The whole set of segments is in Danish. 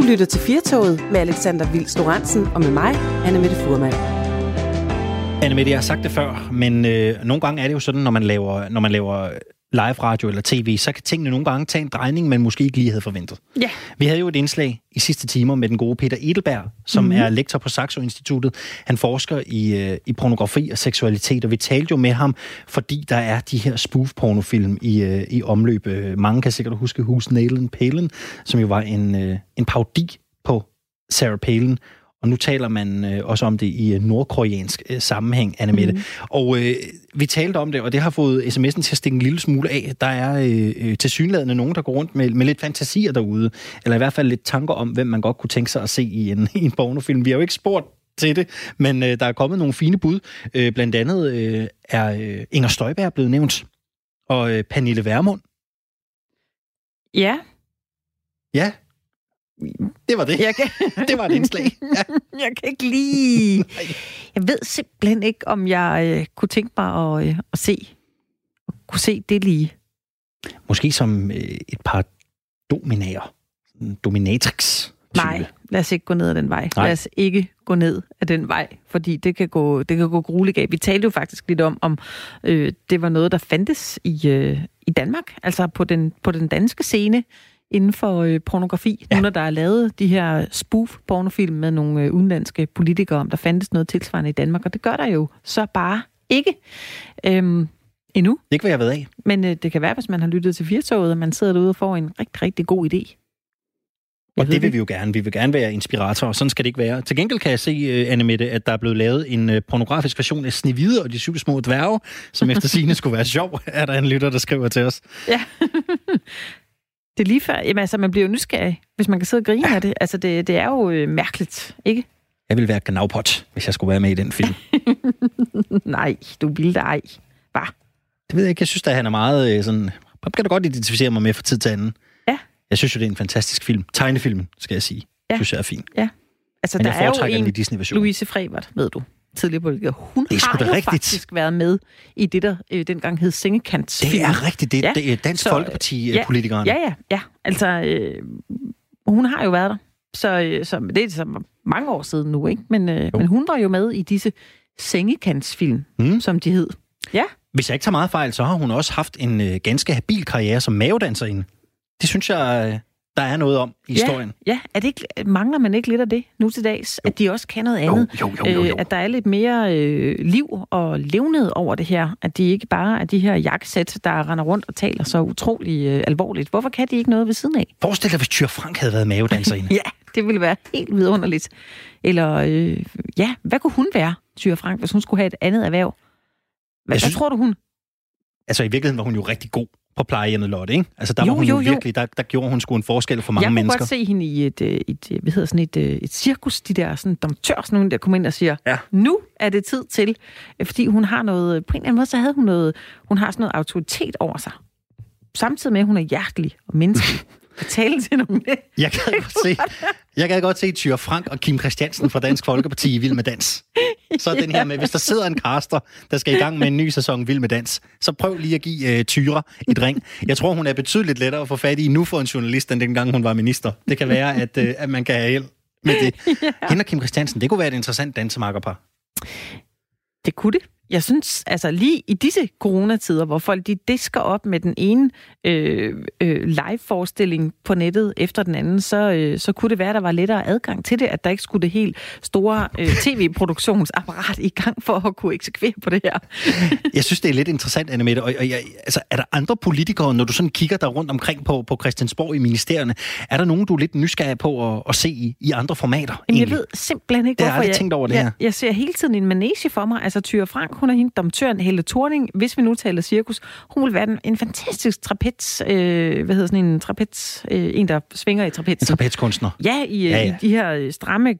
Du lytter til Firtoget med Alexander Vils Lorentzen og med mig, Anne Mette Furman. Anne Mette, jeg har sagt det før, men øh, nogle gange er det jo sådan, når man laver, når man laver live radio eller tv, så kan tingene nogle gange tage en drejning, man måske ikke lige havde forventet. Ja. Vi havde jo et indslag i sidste timer med den gode Peter Edelberg, som mm-hmm. er lektor på Saxo Instituttet. Han forsker i, øh, i pornografi og seksualitet, og vi talte jo med ham, fordi der er de her spoof-pornofilm i, øh, i omløb. Mange kan sikkert huske Hus Nailen Palin, som jo var en, øh, en parodi på Sarah Palin, og nu taler man øh, også om det i øh, nordkoreansk øh, sammenhæng, Anne Mette. Mm. Og øh, vi talte om det, og det har fået sms'en til at stikke en lille smule af. Der er øh, øh, til synlædende nogen, der går rundt med, med lidt fantasier derude, eller i hvert fald lidt tanker om, hvem man godt kunne tænke sig at se i en, i en pornofilm. Vi har jo ikke spurgt til det, men øh, der er kommet nogle fine bud. Øh, blandt andet øh, er øh, Inger Støjberg blevet nævnt, og øh, Pernille Vermund. Ja. Ja, det var det. Jeg kan... det var et indslag. Ja. Jeg kan ikke lide... Jeg ved simpelthen ikke, om jeg øh, kunne tænke mig at, øh, at se kunne se det lige. Måske som øh, et par dominager. Dominatrix. Nej, lad os ikke gå ned ad den vej. Nej. Lad os ikke gå ned ad den vej, fordi det kan gå, det kan gå grueligt af. Vi talte jo faktisk lidt om, om øh, det var noget, der fandtes i, øh, i Danmark, altså på den, på den danske scene inden for øh, pornografi, ja. nu når der er lavet de her spoof-pornofilm med nogle øh, udenlandske politikere, om der fandtes noget tilsvarende i Danmark, og det gør der jo så bare ikke øhm, endnu. Ikke hvad jeg ved af. Men øh, det kan være, hvis man har lyttet til Firtoget, og man sidder derude og får en rigtig, rigtig god idé. Jeg og det vil det. vi jo gerne. Vi vil gerne være inspiratorer. Sådan skal det ikke være. Til gengæld kan jeg se, uh, Anne Mette, at der er blevet lavet en uh, pornografisk version af Snevide og de syv små dværge, som efter sigende skulle være sjov, er der en lytter, der skriver til os. Ja. Det er lige før. Jamen, altså, man bliver jo nysgerrig, hvis man kan sidde og grine ja. af det. Altså, det, det er jo øh, mærkeligt, ikke? Jeg ville være gnavpot, hvis jeg skulle være med i den film. Nej, du ville da ej. Hvad? Det ved jeg ikke. Jeg synes, at han er meget øh, sådan... Kan du godt identificere mig med fra tid til anden. Ja. Jeg synes jo, det er en fantastisk film. Tegnefilmen, skal jeg sige. Ja. Synes jeg er fin. Ja. Altså, Men der er jo en Disney-version. Louise Frevert, ved du tidligere politiker. Hun det har jo rigtigt. faktisk været med i det, der øh, dengang hed Sengekants. Det er rigtigt. Det, ja. det er Dansk Folkeparti-politikeren. Ja, ja, ja, ja. Altså, øh, hun har jo været der. Så, øh, så det er så mange år siden nu, ikke? Men, øh, men hun var jo med i disse Sengekantsfilm, mm. som de hed. Ja. Hvis jeg ikke tager meget fejl, så har hun også haft en øh, ganske habil karriere som mavedanserinde. Det synes jeg, øh, der er noget om i historien. Ja, er det ikke, mangler man ikke lidt af det nu til dags? Jo. At de også kan noget andet? Jo, jo, jo, jo, jo. Øh, at der er lidt mere øh, liv og levned over det her? At de ikke bare er de her jakkesæt, der render rundt og taler så utrolig øh, alvorligt. Hvorfor kan de ikke noget ved siden af? Forestil dig, hvis Tyr Frank havde været mavedanserinde. ja, det ville være helt vidunderligt. Eller, øh, ja, hvad kunne hun være, Tyr Frank, hvis hun skulle have et andet erhverv? Hvad, synes, hvad tror du, hun? Altså, i virkeligheden var hun jo rigtig god på plejehjemmet Lotte, ikke? Altså, der jo, var hun jo, jo virkelig, der, der gjorde hun sgu en forskel for mange jeg mennesker. Jeg kunne godt se hende i et, et, et, hvad hedder sådan et, et cirkus, de der sådan domtør, sådan nogen, der kommer ind og siger, ja. nu er det tid til, fordi hun har noget, på en eller anden måde, så havde hun noget, hun har sådan noget autoritet over sig. Samtidig med, at hun er hjertelig og menneskelig. tale til nogen. Jeg kan godt se, jeg kan godt se Tyre Frank og Kim Christiansen fra Dansk Folkeparti i Vild med Dans. Så den her med, hvis der sidder en caster, der skal i gang med en ny sæson Vild med Dans, så prøv lige at give uh, Tyre et ring. Jeg tror, hun er betydeligt lettere at få fat i nu for en journalist, end dengang hun var minister. Det kan være, at, uh, at man kan have held med det. Ja. Hende og Kim Christiansen, det kunne være et interessant dansemarkerpar. Det kunne det jeg synes, altså lige i disse coronatider, hvor folk de disker op med den ene øh, øh, live-forestilling på nettet efter den anden, så, øh, så kunne det være, at der var lettere adgang til det, at der ikke skulle det helt store øh, tv-produktionsapparat i gang for at kunne eksekvere på det her. jeg synes, det er lidt interessant, Anne Mette. Og, og jeg, altså, er der andre politikere, når du sådan kigger der rundt omkring på, på Christiansborg i ministerierne, er der nogen, du er lidt nysgerrig på at, at se i, i andre formater? Jamen, jeg ved simpelthen ikke, hvorfor jeg... Jeg tænkt over det jeg, her. Jeg ser hele tiden en manege for mig. Altså, Tyre Frank, hun er hende, domtøren Helle Thorning, hvis vi nu taler cirkus, hun vil være en, en fantastisk trapez, øh, hvad hedder sådan en trapez, øh, en der svinger i trapez. En trapezkunstner. Ja, i, ja, ja. i de her øh, stramme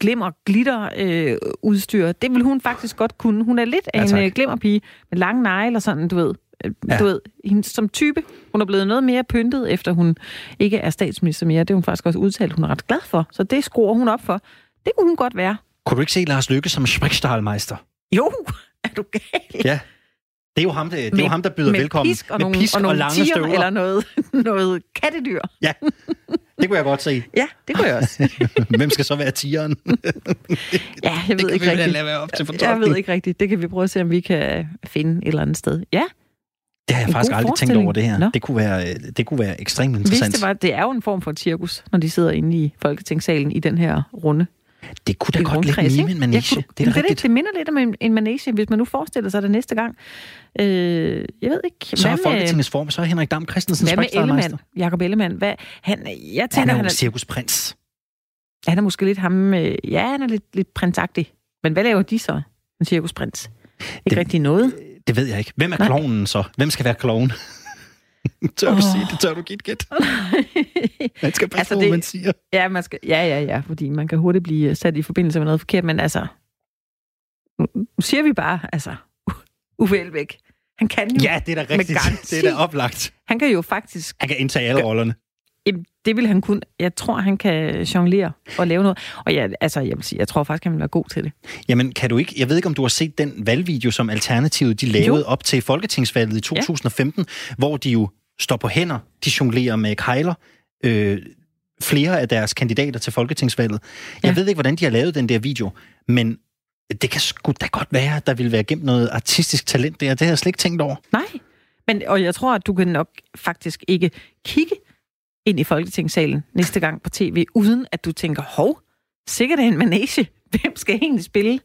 glimmer, glitter øh, udstyr. Det vil hun faktisk godt kunne. Hun er lidt af ja, en øh, glimmerpige med lange negle og sådan, du ved. Øh, ja. Du ved, hende som type. Hun er blevet noget mere pyntet, efter hun ikke er statsminister mere. Det er hun faktisk også udtalt, hun er ret glad for. Så det skruer hun op for. Det kunne hun godt være. Kunne du ikke se Lars Lykke som Sprichstahlmeister? Jo, er du gal? Ja. Det er jo ham, det, det er jo ham der byder med velkommen. Pisk og med nogle, pisk og, nogle og lange støvler. Eller noget, noget kattedyr. Ja. Det kunne jeg godt se. Ja, det kunne jeg også. Hvem skal så være tigeren? ja, jeg ved det ikke vi rigtigt. lade være op til Jeg ved ikke rigtigt. Det kan vi prøve at se, om vi kan finde et eller andet sted. Ja, Det har jeg En faktisk aldrig tænkt over det her. Nå. Det kunne, være, det kunne være ekstremt hvis interessant. det var, det er jo en form for cirkus, når de sidder inde i Folketingssalen i den her runde. Det kunne da en godt lidt ikke? en manege. kunne- Det er det, det, rigtigt. det minder lidt om en, en manege, hvis man nu forestiller sig det næste gang. Øh, jeg ved ikke. Så hvad med- Folketingets form, så er Henrik Dam Christensen Hvad med. Ellemann? Jakob Ellemann. Hvad, han, jeg Han tænker, er han er, cirkusprins. han er måske lidt ham... Øh, ja, han er lidt, lidt prinsagtig. Men hvad laver de så? En cirkusprins? Ikke Det- rigtig noget. Det ved jeg ikke. Hvem er klovnen så? Hvem skal være kloven? tør du Åh. sige det? Tør du give et gæt? Man skal passe Altså, på, det- man siger. ja, man skal, ja, ja, ja, fordi man kan hurtigt blive sat i forbindelse med noget forkert, men altså... Nu, siger vi bare, altså... Uffe Elbæk. Han kan jo, Ja, det er da rigtigt. Det er da oplagt. han kan jo faktisk Han kan indtage alle rollerne. Det vil han kun. Jeg tror, han kan jonglere og lave noget. Og ja, altså, jeg vil sige, jeg tror faktisk, han vil være god til det. Jamen, kan du ikke... Jeg ved ikke, om du har set den valgvideo, som Alternativet de lavede Jo. op til Folketingsvalget i 2015, ja. hvor de jo står på hænder, de jonglerer med kejler, øh, flere af deres kandidater til Folketingsvalget. Jeg Ja. ved ikke, hvordan de har lavet den der video, men det kan sgu da godt være, at der ville være gemt noget artistisk talent der. Det har jeg slet ikke tænkt over. Nej. Men, og jeg tror, at du kan nok faktisk ikke kigge ind i Folketingssalen næste gang på tv, uden at du tænker, hov, sikkert er en manege. Hvem skal egentlig spille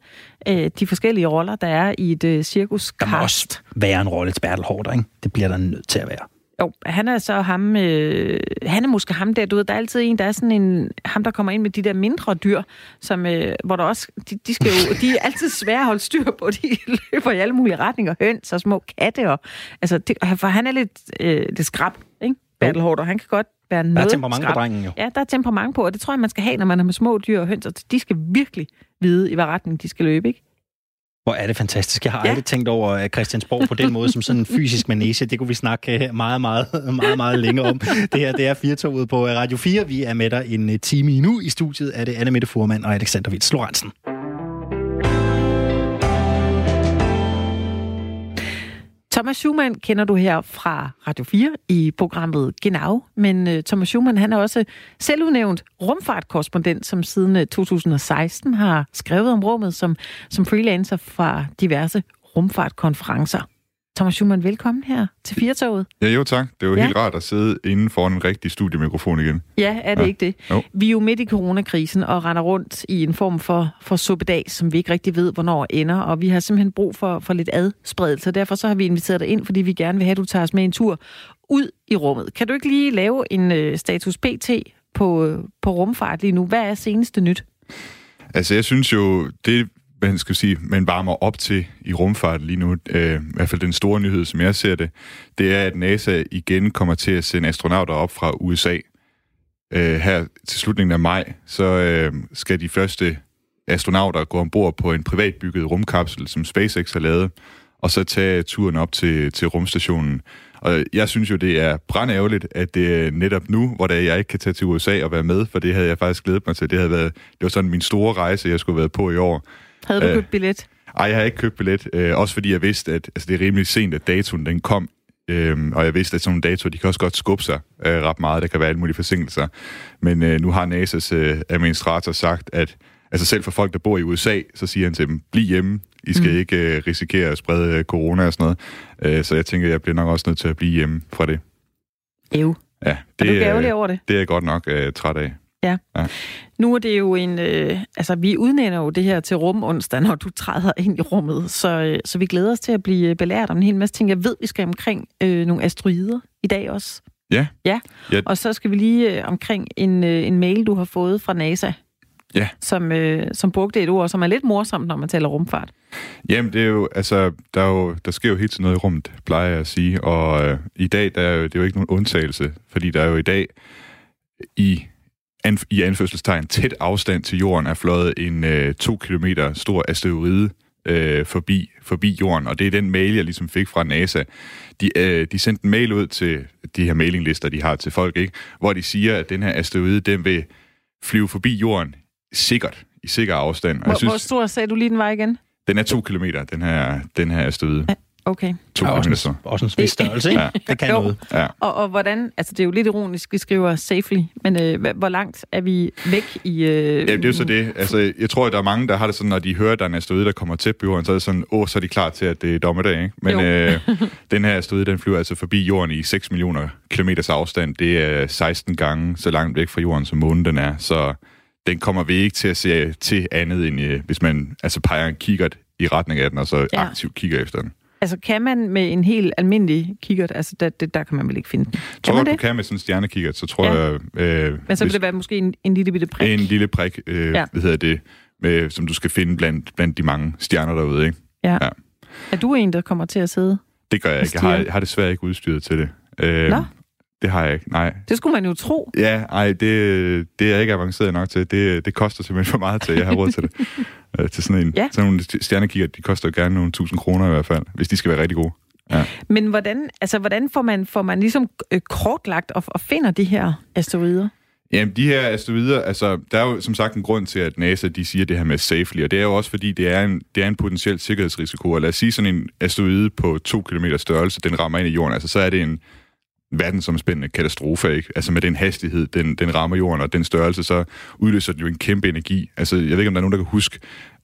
øh, de forskellige roller, der er i et øh, Der må også være en rolle til Bertel Hårder, ikke? Det bliver der nødt til at være. Jo, han er så ham, øh, han er måske ham der, du ved, der er altid en, der er sådan en, ham der kommer ind med de der mindre dyr, som, øh, hvor der også, de, de, skal jo, de er altid svære at holde styr på, de løber i alle mulige retninger, høns og små katte, og, altså, det, for han er lidt, øh, lidt skrab, ikke? Bertel Hårder, han kan godt være noget Der er temperament på skrap. drengen jo. Ja, der er temperament på, og det tror jeg, man skal have, når man er med små dyr og høns, de skal virkelig vide, i hvad retning de skal løbe, ikke? Hvor er det fantastisk. Jeg har Ja. aldrig tænkt over at Christiansborg på den måde, som sådan en fysisk manege. Det kunne vi snakke øh, meget, meget, meget, meget længe om. Det her, det er Firtoget på Radio 4. Vi er med dig en øh, time i nu. I studiet er det Anne Mette Furman og Alexander Vils Lorentzen. Thomas Schumann kender du her fra Radio 4 i programmet Genau, men øh, Thomas Schumann han er også selvudnævnt rumfartkorrespondent, som siden øh, 2016 har skrevet om rummet som, som freelancer fra diverse rumfartkonferencer. Thomas Schumann, velkommen her til Firtoget. Ja, jo tak. Det er jo Ja. helt rart at sidde inden for en rigtig studiemikrofon igen. Ja, er det Ja. ikke det? Jo. Vi er jo midt i coronakrisen og render rundt i en form for, for suppedag, som vi ikke rigtig ved, hvornår ender, og vi har simpelthen brug for, for lidt adspredelse. Derfor så har vi inviteret dig ind, fordi vi gerne vil have, at du tager os med en tur ud i rummet. Kan du ikke lige lave en øh, status PT på, øh, på rumfart lige nu? Hvad er seneste nyt? Altså, jeg synes jo, det hvad skal sige, man varmer op til i rumfart lige nu, øh, i hvert fald den store nyhed, som jeg ser det, det er, at NASA igen kommer til at sende astronauter op fra USA. Øh, her til slutningen af maj, så øh, skal de første astronauter gå ombord på en privatbygget rumkapsel, som SpaceX har lavet, og så tage turen op til, til rumstationen. Og jeg synes jo, det er brandærgerligt, at det er netop nu, hvor det er, jeg ikke kan tage til USA og være med, for det havde jeg faktisk glædet mig til. Det, havde været, det var sådan min store rejse, jeg skulle have været på i år. Havde du Øh, købt billet? Ej, jeg har ikke købt billet, øh, også fordi jeg vidste, at altså, det er rimelig sent, at datoen den kom. Øhm, og jeg vidste, at sådan nogle datoer, de kan også godt skubbe sig øh, ret meget. Der kan være alle mulige forsinkelser. Men øh, nu har NASA's øh, administrator sagt, at altså selv for folk, der bor i USA, så siger han til dem, bliv hjemme. I skal mm. ikke øh, risikere at sprede øh, corona og sådan noget. Øh, så jeg tænker, jeg bliver nok også nødt til at blive hjemme fra det. Jo. Ja, Er det, du øh, ærgerlig over det? det er jeg godt nok øh, træt af. Nu er det jo en... Øh, altså, vi udnævner jo det her til rum onsdag, når du træder ind i rummet. Så, øh, så vi glæder os til at blive belært om en hel masse ting. Jeg ved, vi skal omkring øh, nogle asteroider i dag også. Ja. Ja. Ja. Og så skal vi lige øh, omkring en, øh, en mail, du har fået fra NASA. Ja. Som, øh, som brugte et ord, som er lidt morsomt, når man taler rumfart. Jamen, det er jo, altså, der, er jo, der sker jo hele tiden noget i rummet, plejer jeg at sige. Og øh, i dag, der er jo, det er jo ikke nogen undtagelse, fordi der er jo i dag i, anf, i anførselstegn tæt afstand til jorden er fløjet en øh, to kilometer stor asteroide øh, forbi, forbi jorden. Og det er den mail, jeg ligesom fik fra NASA. De, øh, de sendte en mail ud til de her mailinglister, de har til folk, ikke? hvor de siger, at den her asteroide, den vil flyve forbi jorden sikkert, i sikker afstand. Og Hvor, jeg synes, hvor stor sagde du lige, den var igen? den er to kilometer, den her, den her asteroide. Okay. To Og også, en, også en spids størrelse, ikke? Ja. Det kan Jo. noget. Ja. Og, og hvordan, altså det er jo lidt ironisk, vi skriver safely, men øh, hvor langt er vi væk i... Øh, Ja, det er jo så det. Altså, jeg tror, at der er mange, der har det sådan, når de hører, at der er en asteroide, der kommer tæt på jorden, så er det sådan, åh, så er de klar til, at det er dommedag, ikke? Men Jo. øh, den her asteroide, den flyver altså forbi jorden i 6 millioner kilometers afstand. Det er 16 gange så langt væk fra jorden, som månen den er. Så den kommer vi ikke til at se til andet, end øh, hvis man altså peger en kikkert i retning af den, og så ja. aktivt kigger efter den. Altså kan man med en helt almindelig kikkert, altså der, det, der kan man vel ikke finde den. Kan tror man godt, du det? kan med sådan en stjernekikkert, så tror Ja. jeg... Øh, Men så vil det være måske en, en lille bitte prik. En lille prik, øh, Ja. ja. hvad hedder det, med, som du skal finde blandt, blandt de mange stjerner derude, ikke? Ja. Ja. Er du en, der kommer til at sidde? Det gør jeg ikke. Jeg har, jeg har desværre ikke udstyret til det. Øh, Nå. Det har jeg ikke, nej. Det skulle man jo tro. Ja, ej, det, det er jeg ikke avanceret nok til. Det, det koster simpelthen for meget til, at jeg har råd til det. Øh, til sådan en, Ja. sådan nogle stjernekikker, de koster jo gerne nogle tusind kroner i hvert fald, hvis de skal være rigtig gode. Ja. Men hvordan, altså, hvordan får man, får man ligesom øh, kortlagt og, og finder de her asteroider? Jamen, de her asteroider, altså, der er jo som sagt en grund til, at NASA de siger det her med safely, og det er jo også fordi, det er en, det er en potentiel sikkerhedsrisiko. Og lad os sige sådan en asteroide på to kilometer størrelse, den rammer ind i jorden, altså så er det en verdensomspændende katastrofe, ikke? Altså med den hastighed, den, den rammer jorden, og den størrelse, så udløser den jo en kæmpe energi. Altså, jeg ved ikke, om der er nogen, der kan huske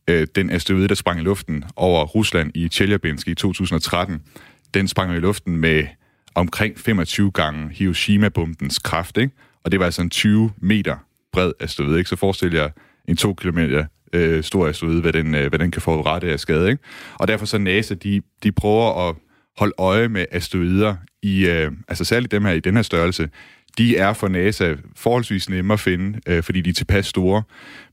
øh, den asteroide, der sprang i luften over Rusland i Tjeljabinsk i 2013. Den sprang i luften med omkring 25 gange Hiroshima-bombens kraft, ikke? Og det var altså en 20 meter bred asteroide, ikke? Så forestil jer en 2 km øh, stor asteroide, hvad den, øh, hvad den kan få rette af skade, ikke? Og derfor så NASA, de, de prøver at holde øje med asteroider i, øh, altså særligt dem her i den her størrelse, de er for NASA forholdsvis nemme at finde, øh, fordi de er tilpas store.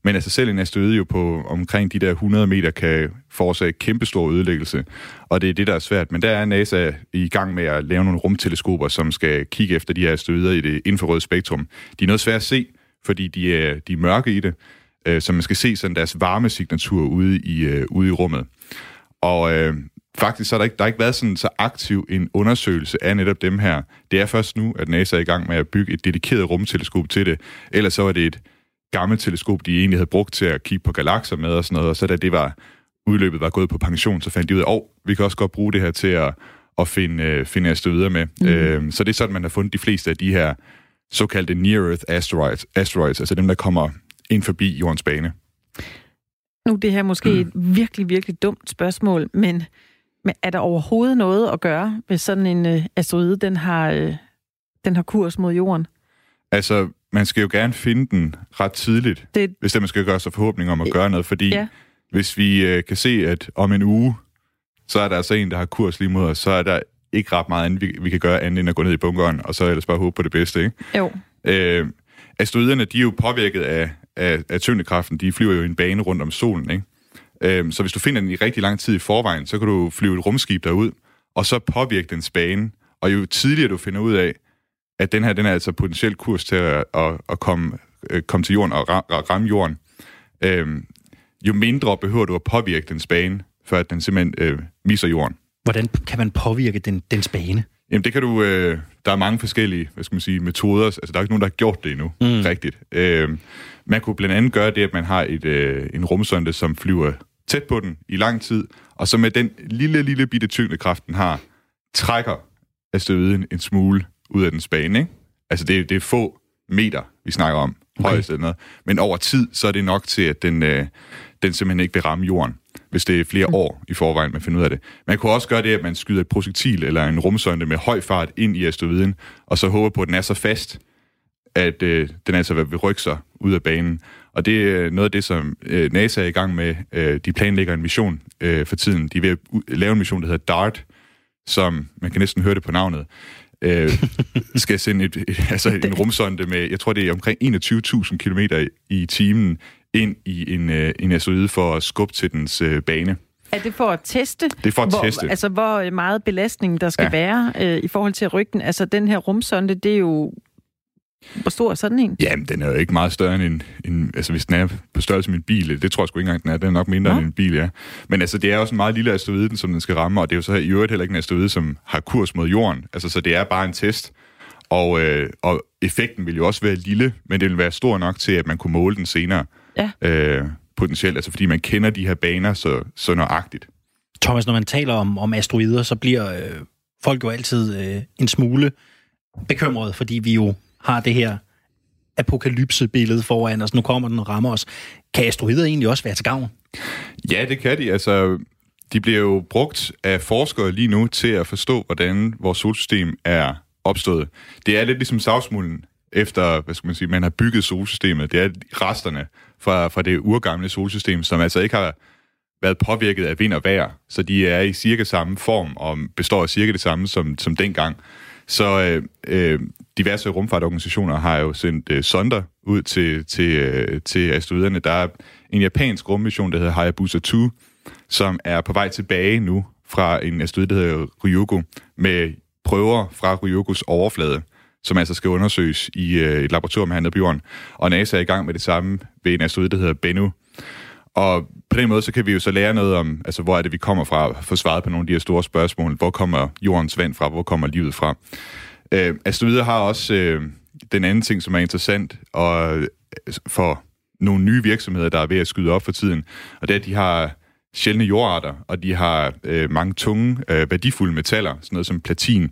Men altså selv en asteroide jo på omkring de der 100 meter kan forårsage kæmpestor ødelæggelse, og det er det, der er svært. Men der er NASA i gang med at lave nogle rumteleskoper, som skal kigge efter de her asteroider i det infrarøde spektrum. De er noget svært at se, fordi de er, de er mørke i det, øh, så man skal se sådan deres varmesignatur ude i, øh, ude i rummet. Og øh, faktisk så har der ikke, der har ikke været sådan så aktiv en undersøgelse af netop dem her. Det er først nu, at NASA er i gang med at bygge et dedikeret rumteleskop til det. Ellers så var det et gammelt teleskop, de egentlig havde brugt til at kigge på galakser med og sådan noget. Og så da det var udløbet var gået på pension, så fandt de ud af, at oh, vi kan også godt bruge det her til at, at finde, øh, finde asteroider med. Mm. Øh, så det er sådan, man har fundet de fleste af de her såkaldte near-Earth asteroids, asteroids, altså dem, der kommer ind forbi jordens bane. Nu det her måske mm. et virkelig, virkelig dumt spørgsmål, men, men er der overhovedet noget at gøre, hvis sådan en øh, asteroide, den har, øh, den har kurs mod jorden? Altså, man skal jo gerne finde den ret tidligt, Det- hvis det man skal gøre sig forhåbning om at gøre noget, fordi Ja. hvis vi øh, kan se, at om en uge, så er der altså en, der har kurs lige mod os, så er der ikke ret meget andet, vi, vi kan gøre andet end at gå ned i bunkeren, og så ellers bare håbe på det bedste, ikke? Jo. Øh, asteroiderne, de er jo påvirket af, af, af tyngdekraften. De flyver jo i en bane rundt om solen, ikke? Øh, så hvis du finder den i rigtig lang tid i forvejen, så kan du flyve et rumskib derud, og så påvirke dens bane. Og jo tidligere du finder ud af, at den her, den er altså potentielt kurs til at, at, at komme, øh, komme til jorden og ra- ra- ramme jorden, øh, jo mindre behøver du at påvirke dens bane, før at den simpelthen øh, misser jorden. Hvordan kan man påvirke den, dens bane? Jamen det kan du, øh, der er mange forskellige, hvad skal man sige, metoder. Altså der er ikke nogen, der har gjort det endnu, mm. rigtigt. Øh, man kunne blandt andet gøre det, at man har et, øh, en rumsonde, som flyver tæt på den i lang tid, og så med den lille, lille bitte tyngdekraft, den har, trækker asteroiden en smule ud af dens bane. Ikke? Altså det, er- det er få meter, vi snakker om, okay. højst eller noget. Men over tid, så er det nok til, at den, øh, den simpelthen ikke vil ramme jorden, hvis det er flere år i forvejen, man finder ud af det. Man kunne også gøre det, at man skyder et projektil eller en rumsonde med høj fart ind i asteroiden, og så håber på, at den er så fast, at øh, den altså vil rykke sig ud af banen. Og det er noget af det, som øh, NASA er i gang med. Øh, de planlægger en mission øh, for tiden. De er ved at u- lave en mission, der hedder DART, som, man kan næsten høre det på navnet, øh, skal sende et, altså en rumsonde med, jeg tror det er omkring 21.000 km i timen, ind i en, øh, en asteroide for at skubbe til dens øh, bane. Er det for at teste? Det er for at hvor, teste. Altså, hvor meget belastning der skal ja. Være øh, i forhold til rygten. Altså, den her rumsonde, det er jo... Hvor stor er sådan en? Jamen, den er jo ikke meget større end en, en... Altså, hvis den er på størrelse med en bil, det tror jeg sgu ikke engang, den er. Den er nok mindre Nå. end en bil, ja. Men altså, det er også en meget lille asteroide, som den skal ramme, og det er jo så i øvrigt heller ikke en asteroide, som har kurs mod jorden. Altså, så det er bare en test. Og, øh, og effekten vil jo også være lille, men det vil være stor nok til, at man kunne måle den senere. Ja. Øh, potentielt, altså fordi man kender de her baner så, så nøjagtigt. Thomas, når man taler om, om asteroider, så bliver øh, folk jo altid øh, en smule bekymret, fordi vi jo har det her apokalypsebillede foran os. Nu kommer den og rammer os. Kan asteroider egentlig også være til gavn? Ja, det kan de. Altså, de bliver jo brugt af forskere lige nu til at forstå, hvordan vores solsystem er opstået. Det er lidt ligesom savsmulden efter, hvad skal man sige, man har bygget solsystemet. Det er resterne fra, fra det urgamle solsystem, som altså ikke har været påvirket af vind og vejr, så de er i cirka samme form og består af cirka det samme som, som dengang. Så øh, øh, diverse rumfartorganisationer har jo sendt øh, sonder ud til, til, øh, til asteroiderne. Der er en japansk rummission, der hedder Hayabusa 2, som er på vej tilbage nu fra en asteroide, der hedder Ryugu, med prøver fra Ryugus overflade, som altså skal undersøges i øh, et laboratorium hernede på jorden. Og NASA er i gang med det samme ved en asteroide, der hedder Bennu. Og på den måde, så kan vi jo så lære noget om, altså hvor er det, vi kommer fra, få svaret på nogle af de her store spørgsmål. Hvor kommer jordens vand fra? Hvor kommer livet fra? Øh, altså, asteroider har også øh, den anden ting, som er interessant, og øh, for nogle nye virksomheder, der er ved at skyde op for tiden, og det er, at de har sjældne jordarter, og de har øh, mange tunge, øh, værdifulde metaller, sådan noget som platin,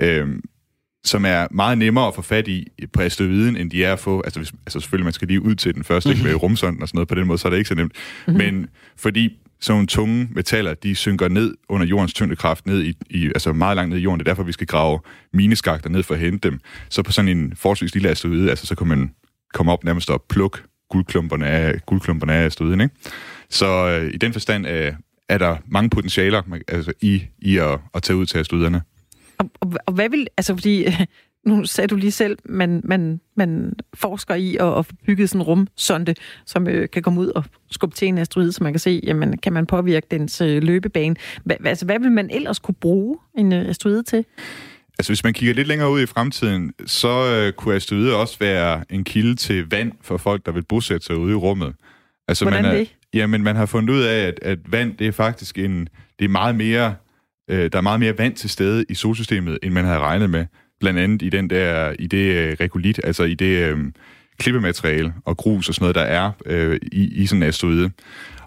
øh, som er meget nemmere at få fat i på asteroiden, end de er at få, altså, hvis, altså selvfølgelig, man skal lige ud til den første mm-hmm. med rumsonden og sådan noget, på den måde, så er det ikke så nemt. Mm-hmm. Men fordi sådan nogle tunge metaller, de synker ned under jordens tyngdekraft, ned i, i, altså meget langt ned i jorden. Det er derfor, vi skal grave mineskakter ned for at hente dem. Så på sådan en forholdsvis lille asteroide, altså så kan man komme op nærmest og plukke guldklumperne af, guldklumperne af asteroiden, ikke? Så øh, i den forstand øh, er der mange potentialer altså, i, i at, at tage ud til asteroiderne. Og, og, og hvad vil, altså fordi, nu sagde du lige selv, man, man, man forsker i at, at bygge sådan en rumsonde, som øh, kan komme ud og skubbe til en asteroide, så man kan se, jamen, kan man påvirke dens øh, løbebane. Hva, altså, hvad vil man ellers kunne bruge en øh, asteroide til? Altså, hvis man kigger lidt længere ud i fremtiden, så øh, kunne asteroider også være en kilde til vand for folk, der vil bosætte sig ude i rummet. Altså, Hvordan man er, det? Jamen, man har fundet ud af, at, at vand, det er faktisk en, det er meget mere, øh, der er meget mere vand til stede i solsystemet, end man havde regnet med. Blandt andet i, den der, i det øh, rekolit, altså i det øh, klippemateriale og grus og sådan noget, der er øh, i, i sådan en asteroide.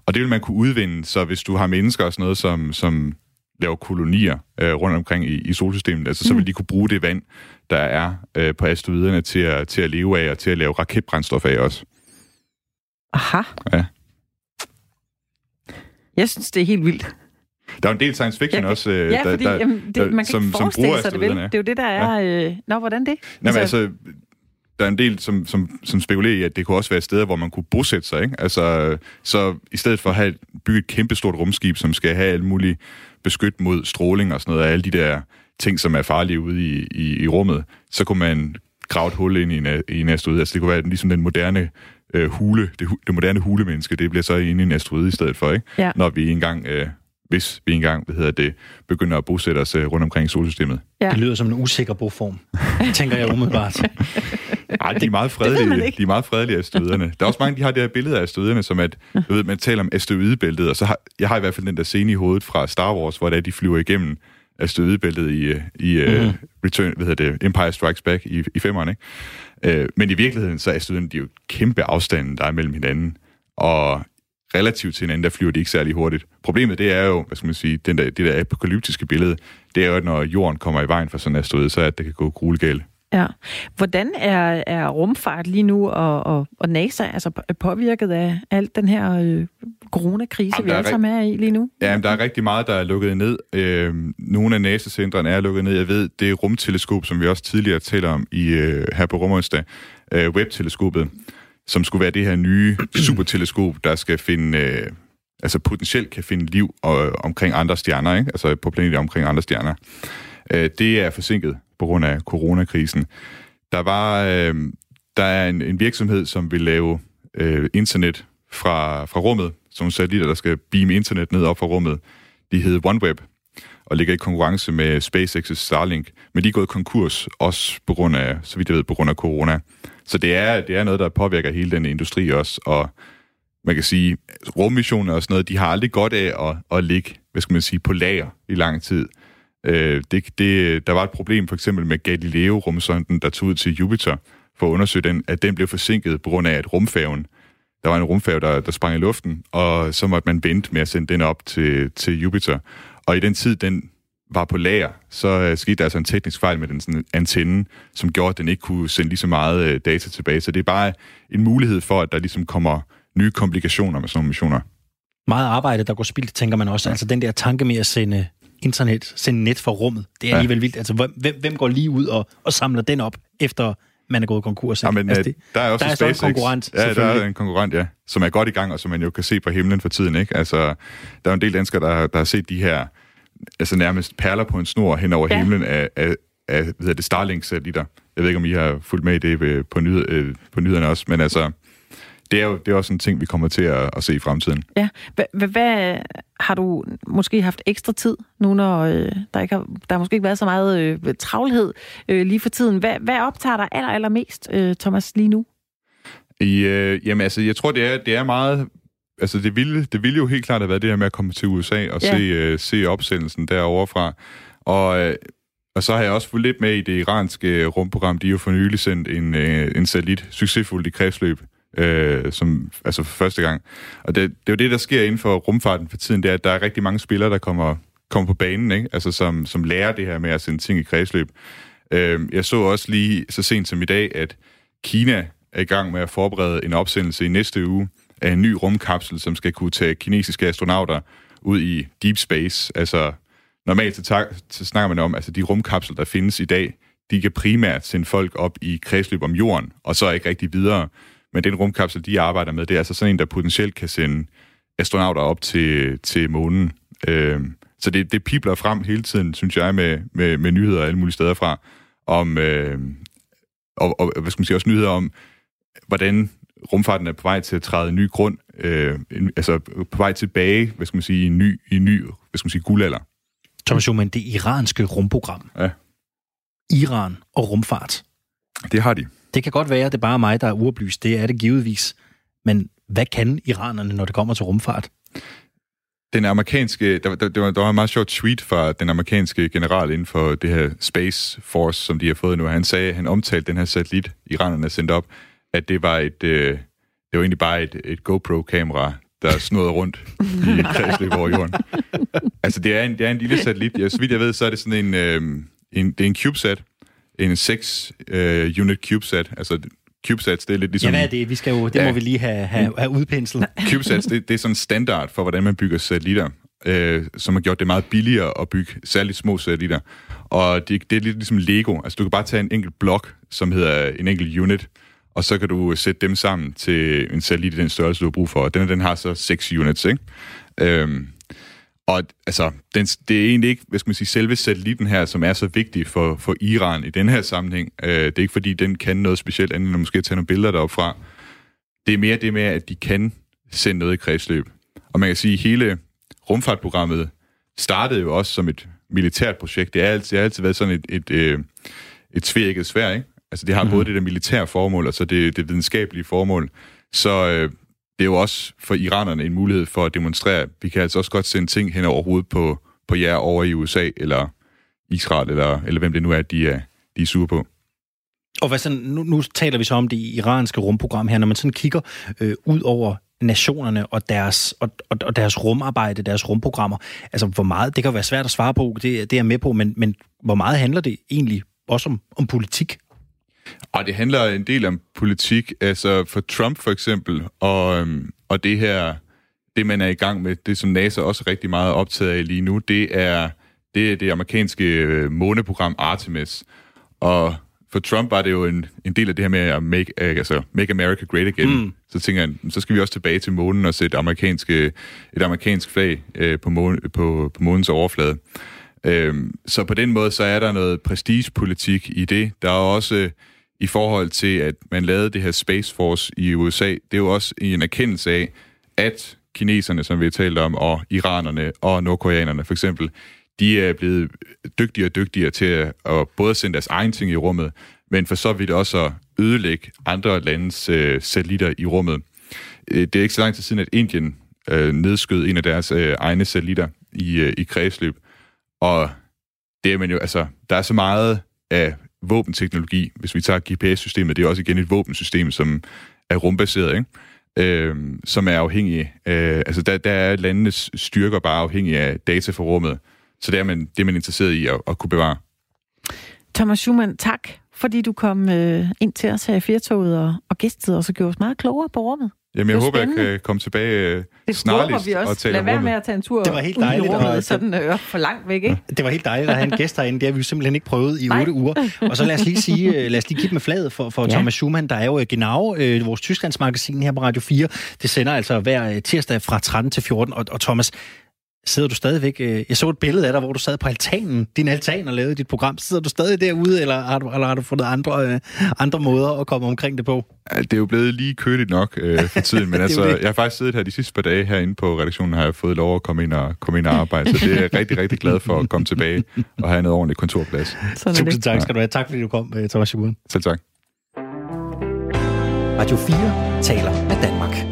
Og det vil man kunne udvinde, så hvis du har mennesker og sådan noget, som, som laver kolonier øh, rundt omkring i, i solsystemet, altså, mm. så vil de kunne bruge det vand, der er øh, på asteroiderne til at, til at leve af og til at lave raketbrændstof af også. Aha. Ja. Jeg synes, det er helt vildt. Der er en del science fiction ja, også, øh, ja, der, fordi, der, jamen, det, der, man kan som, ikke som bruger sig det vel. Det er jo det, der er... Ja. Øh... Nå, hvordan det? Nej, altså, altså, der er en del, som, som, som spekulerer i, at det kunne også være steder, hvor man kunne bosætte sig. Ikke? Altså, så i stedet for at have bygget et kæmpestort rumskib, som skal have alt muligt beskyt mod stråling og sådan noget, og alle de der ting, som er farlige ude i, i, i rummet, så kunne man grave et hul ind i en, i en asteroide. Altså det kunne være ligesom den moderne øh, hule, det, det moderne hulemenneske, det bliver så inde i en asteroide i stedet for, ikke? Ja. Når vi engang, øh, hvis vi engang, hvad hedder det, begynder at bosætte os øh, rundt omkring i solsystemet. Ja. Det lyder som en usikker boform, tænker jeg umiddelbart. Nej, de er meget fredelige. De er meget fredelige asteroiderne. Der er også mange, de har det her billede af asteroiderne, som at, du ved, man taler om asteroidebæltet, og så har, jeg har i hvert fald den der scene i hovedet fra Star Wars, hvor det er, de flyver igennem asteroidebæltet i, i mm. uh, Return, hvad hedder det, Empire Strikes Back i, i femmeren, ikke? Uh, men i virkeligheden, så er asteroiderne, de er jo kæmpe afstanden, der er mellem hinanden, og relativt til hinanden, der flyver de ikke særlig hurtigt. Problemet, det er jo, hvad skal man sige, den der, det der apokalyptiske billede, det er jo, at når jorden kommer i vejen for sådan en asteroide, så er det, det kan gå gruelegalt. Ja. Hvordan er, er rumfart lige nu og, og, og NASA altså påvirket af alt den her øh, coronakrise, Jamen, vi alle sammen er i lige nu? Ja, der er rigtig meget, der er lukket ned. Øh, nogle af NASA-centrene er lukket ned. Jeg ved, det rumteleskop, som vi også tidligere taler om i øh, her på Rumonsdag, øh, Webb-teleskopet, som skulle være det her nye superteleskop, der skal finde... Øh, altså potentielt kan finde liv og, omkring andre stjerner, ikke? altså på planeter omkring andre stjerner. Øh, det er forsinket på grund af coronakrisen. Der var øh, der er en, en virksomhed, som vil lave øh, internet fra, fra rummet, som satellitter, der skal beame internet ned op fra rummet. De hedder OneWeb og ligger i konkurrence med SpaceX's Starlink, men de er gået konkurs også på grund af, så vidt jeg ved, på grund af corona. Så det er, det er noget, der påvirker hele den industri også, og man kan sige, rummissioner og sådan noget, de har aldrig godt af at, at ligge, hvad skal man sige, på lager i lang tid. Øh, det, det, der var et problem for eksempel med Galileo-rumsonden, der tog ud til Jupiter for at undersøge den, at den blev forsinket på grund af, at rumfærgen der var en rumfærge, der, der sprang i luften, og så måtte man vente med at sende den op til, til Jupiter. Og i den tid, den var på lager, så uh, skete der altså en teknisk fejl med den sådan, antenne, som gjorde, at den ikke kunne sende lige så meget uh, data tilbage. Så det er bare en mulighed for, at der ligesom kommer nye komplikationer med sådan nogle missioner. Meget arbejde, der går spildt, tænker man også. Ja. Altså den der tanke med at sende internet, sende net for rummet, det er ja. alligevel vildt. Altså hvem, hvem går lige ud og, og samler den op, efter man er gået konkurs? Ja, men, altså, det, der er også der er SpaceX. en konkurrent, Ja, der er en konkurrent, ja, som er godt i gang, og som man jo kan se på himlen for tiden. Ikke? Altså, der er en del danskere, der, der har set de her altså nærmest perler på en snor hen over ja. himlen af, af, af hvad hedder det, Starlink-satellitter. Jeg ved ikke, om I har fulgt med i det på, nyhed, øh, på nyhederne også, men altså, det er jo det er også en ting, vi kommer til at, at se i fremtiden. Ja. Hvad har du måske haft ekstra tid, nu når øh, der, ikke har, der har måske ikke været så meget øh, travlhed øh, lige for tiden? Hvad, hvad optager dig aller, allermest, øh, Thomas, lige nu? I, øh, jamen altså, jeg tror, det er, det er meget... Altså, det ville, det ville jo helt klart have været det her med at komme til USA og ja. se, øh, se opsendelsen derovre fra. Og, øh, og så har jeg også fulgt lidt med i det iranske rumprogram. De har jo for nylig sendt en, øh, en satellit succesfuldt i kredsløb øh, som, altså for første gang. Og det, det er jo det, der sker inden for rumfarten for tiden, det er, at der er rigtig mange spillere, der kommer, kommer på banen, ikke? Altså, som, som lærer det her med at sende ting i kredsløb. Øh, jeg så også lige så sent som i dag, at Kina er i gang med at forberede en opsendelse i næste uge af en ny rumkapsel, som skal kunne tage kinesiske astronauter ud i deep space. Altså, normalt så, så snakker man om, altså de rumkapsler, der findes i dag, de kan primært sende folk op i kredsløb om jorden, og så ikke rigtig videre. Men den rumkapsel, de arbejder med, det er altså sådan en, der potentielt kan sende astronauter op til, til månen. Øh, så det, det pipler frem hele tiden, synes jeg, med, med, med nyheder alle mulige steder fra, om, øh, og, og hvad skal man sige, også nyheder om, hvordan rumfarten er på vej til at træde ny grund, øh, altså på vej tilbage, hvad skal man sige, i en ny, i en ny hvad skal man sige, guldalder. Thomas Schumann, det iranske rumprogram. Ja. Iran og rumfart. Det har de. Det kan godt være, at det er bare mig, der er uoplyst. Det er det givetvis. Men hvad kan iranerne, når det kommer til rumfart? Den amerikanske, der, der, der, var, der var en meget sjov tweet fra den amerikanske general inden for det her Space Force, som de har fået nu. Han sagde, han omtalte den her satellit, iranerne sendte op, at det var et, øh, det var egentlig bare et, et GoPro-kamera, der snurrede rundt i kredsløb over jorden. altså, det er en, det er en lille satellit. Ja, så vidt jeg ved, så er det sådan en, øh, en, det er en CubeSat, en 6 uh, øh, unit CubeSat. Altså CubeSats, det er lidt ligesom... Ja, hvad er det? Vi skal jo, det ja. må vi lige have, have, have udpenslet. CubeSats, det, det er sådan standard for, hvordan man bygger satellitter, øh, som har gjort det meget billigere at bygge særligt små satellitter. Og det, det er lidt ligesom Lego. Altså, du kan bare tage en enkelt blok, som hedder en enkelt unit, og så kan du øh, sætte dem sammen til en satellit i den størrelse, du har brug for. Den, den har så 6 units, ikke? Øhm, og altså, den, det er egentlig ikke, hvad skal man sige, selve satellitten her, som er så vigtig for, for Iran i den her sammenhæng. Øh, det er ikke fordi, den kan noget specielt andet, end at måske tage nogle billeder derop fra. Det er mere det med, at de kan sende noget i kredsløb. Og man kan sige, at hele rumfartprogrammet startede jo også som et militært projekt. Det har altid, det har altid været sådan et, et, et, et svækket svær, ikke? Altså, det har mm. både det der militære formål, og så det, det videnskabelige formål. Så øh, det er jo også for iranerne en mulighed for at demonstrere, at vi kan altså også godt sende ting hen over hovedet på, på jer over i USA, eller Israel, eller, eller hvem det nu er, de er, de er sure på. Og hvad sådan, nu, nu taler vi så om det iranske rumprogram her, når man sådan kigger øh, ud over nationerne og deres, og, og, og deres rumarbejde, deres rumprogrammer. Altså, hvor meget, det kan være svært at svare på, det, det er jeg med på, men, men hvor meget handler det egentlig også om, om politik? Og det handler en del om politik. Altså for Trump for eksempel, og, øhm, og det her, det man er i gang med, det som NASA også er rigtig meget optaget af lige nu, det er det, er det amerikanske øh, måneprogram Artemis. Og for Trump var det jo en, en del af det her med at make, øh, altså, make America great again. Mm. Så tænker han, så skal vi også tilbage til månen og sætte amerikanske, et amerikansk flag øh, på, måne, på, på månens overflade. Øhm, så på den måde, så er der noget prestigepolitik i det. Der er også i forhold til, at man lavede det her Space Force i USA, det er jo også i en erkendelse af, at kineserne, som vi har talt om, og iranerne og nordkoreanerne for eksempel, de er blevet dygtigere og dygtigere til at, både sende deres egen ting i rummet, men for så vidt også at ødelægge andre landes øh, satellitter i rummet. Øh, det er ikke så lang tid siden, at Indien øh, nedskød en af deres øh, egne satellitter i, øh, i kredsløb, og det er man jo, altså, der er så meget af våbenteknologi, hvis vi tager GPS-systemet, det er også igen et våbensystem, som er rumbaseret, ikke? øh, som er afhængig Øh, altså, der, der er landenes styrker bare afhængige af data for rummet. Så det er man, det er man interesseret i at, at kunne bevare. Thomas Schumann, tak, fordi du kom øh, ind til os her i Fjertoget og, og gæstede os og gjorde os meget klogere på rummet. Jamen, jeg håber, spændende. jeg kan komme tilbage uh, det snarligst vi også. og tale Lad være med at tage en tur det var helt dejligt, rummet, og, sådan øh, for langt væk, ikke? Det var helt dejligt at have en gæst herinde. Det har vi jo simpelthen ikke prøvet i otte uger. Og så lad os lige sige, øh, lad os lige give med fladet for, for ja. Thomas Schumann. Der er jo Genau, øh, vores Tysklandsmagasin her på Radio 4. Det sender altså hver tirsdag fra 13 til 14. Og, og Thomas, Sidder du stadigvæk... Øh, jeg så et billede af dig, hvor du sad på altanen, din altan og lavede dit program. Sidder du stadig derude, eller har du, eller har du fundet andre, øh, andre måder at komme omkring det på? Ja, det er jo blevet lige køligt nok øh, for tiden, men altså, jeg har faktisk siddet her de sidste par dage herinde på redaktionen, har jeg fået lov at komme ind og, komme ind og arbejde, så det er jeg rigtig, rigtig glad for at komme tilbage og have noget ordentligt kontorplads. Tusind tak skal du have. Tak fordi du kom, øh, Thomas Schumann. Selv tak. Radio 4 taler med Danmark.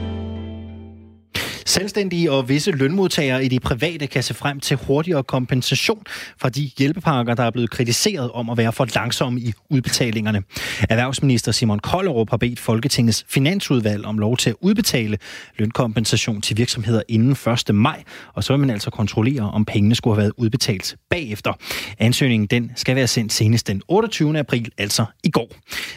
Selvstændige og visse lønmodtagere i de private kan se frem til hurtigere kompensation fra de hjælpepakker, der er blevet kritiseret om at være for langsomme i udbetalingerne. Erhvervsminister Simon Kollerup har bedt Folketingets finansudvalg om lov til at udbetale lønkompensation til virksomheder inden 1. maj, og så vil man altså kontrollere, om pengene skulle have været udbetalt bagefter. Ansøgningen den skal være sendt senest den 28. april, altså i går.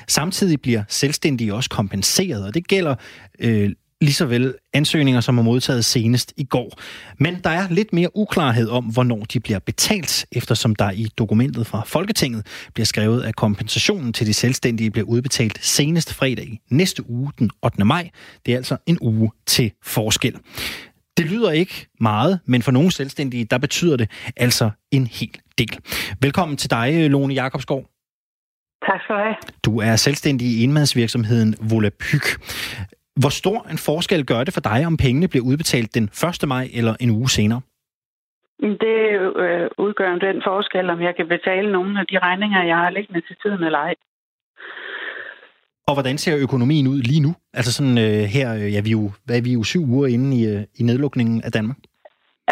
Samtidig bliver selvstændige også kompenseret, og det gælder øh, lige så vel ansøgninger, som er modtaget senest i går. Men der er lidt mere uklarhed om, hvornår de bliver betalt, eftersom der i dokumentet fra Folketinget bliver skrevet, at kompensationen til de selvstændige bliver udbetalt senest fredag i næste uge, den 8. maj. Det er altså en uge til forskel. Det lyder ikke meget, men for nogle selvstændige, der betyder det altså en hel del. Velkommen til dig, Lone Jakobsgaard. Tak skal du have. Du er selvstændig i enmandsvirksomheden Volapyk. Hvor stor en forskel gør det for dig, om pengene bliver udbetalt den 1. maj eller en uge senere? Det øh, udgør den forskel, om jeg kan betale nogle af de regninger, jeg har liggende til tiden eller ej. Og hvordan ser økonomien ud lige nu? Altså sådan øh, her, øh, ja, vi er jo, hvad er vi jo syv uger inde i, øh, i nedlukningen af Danmark?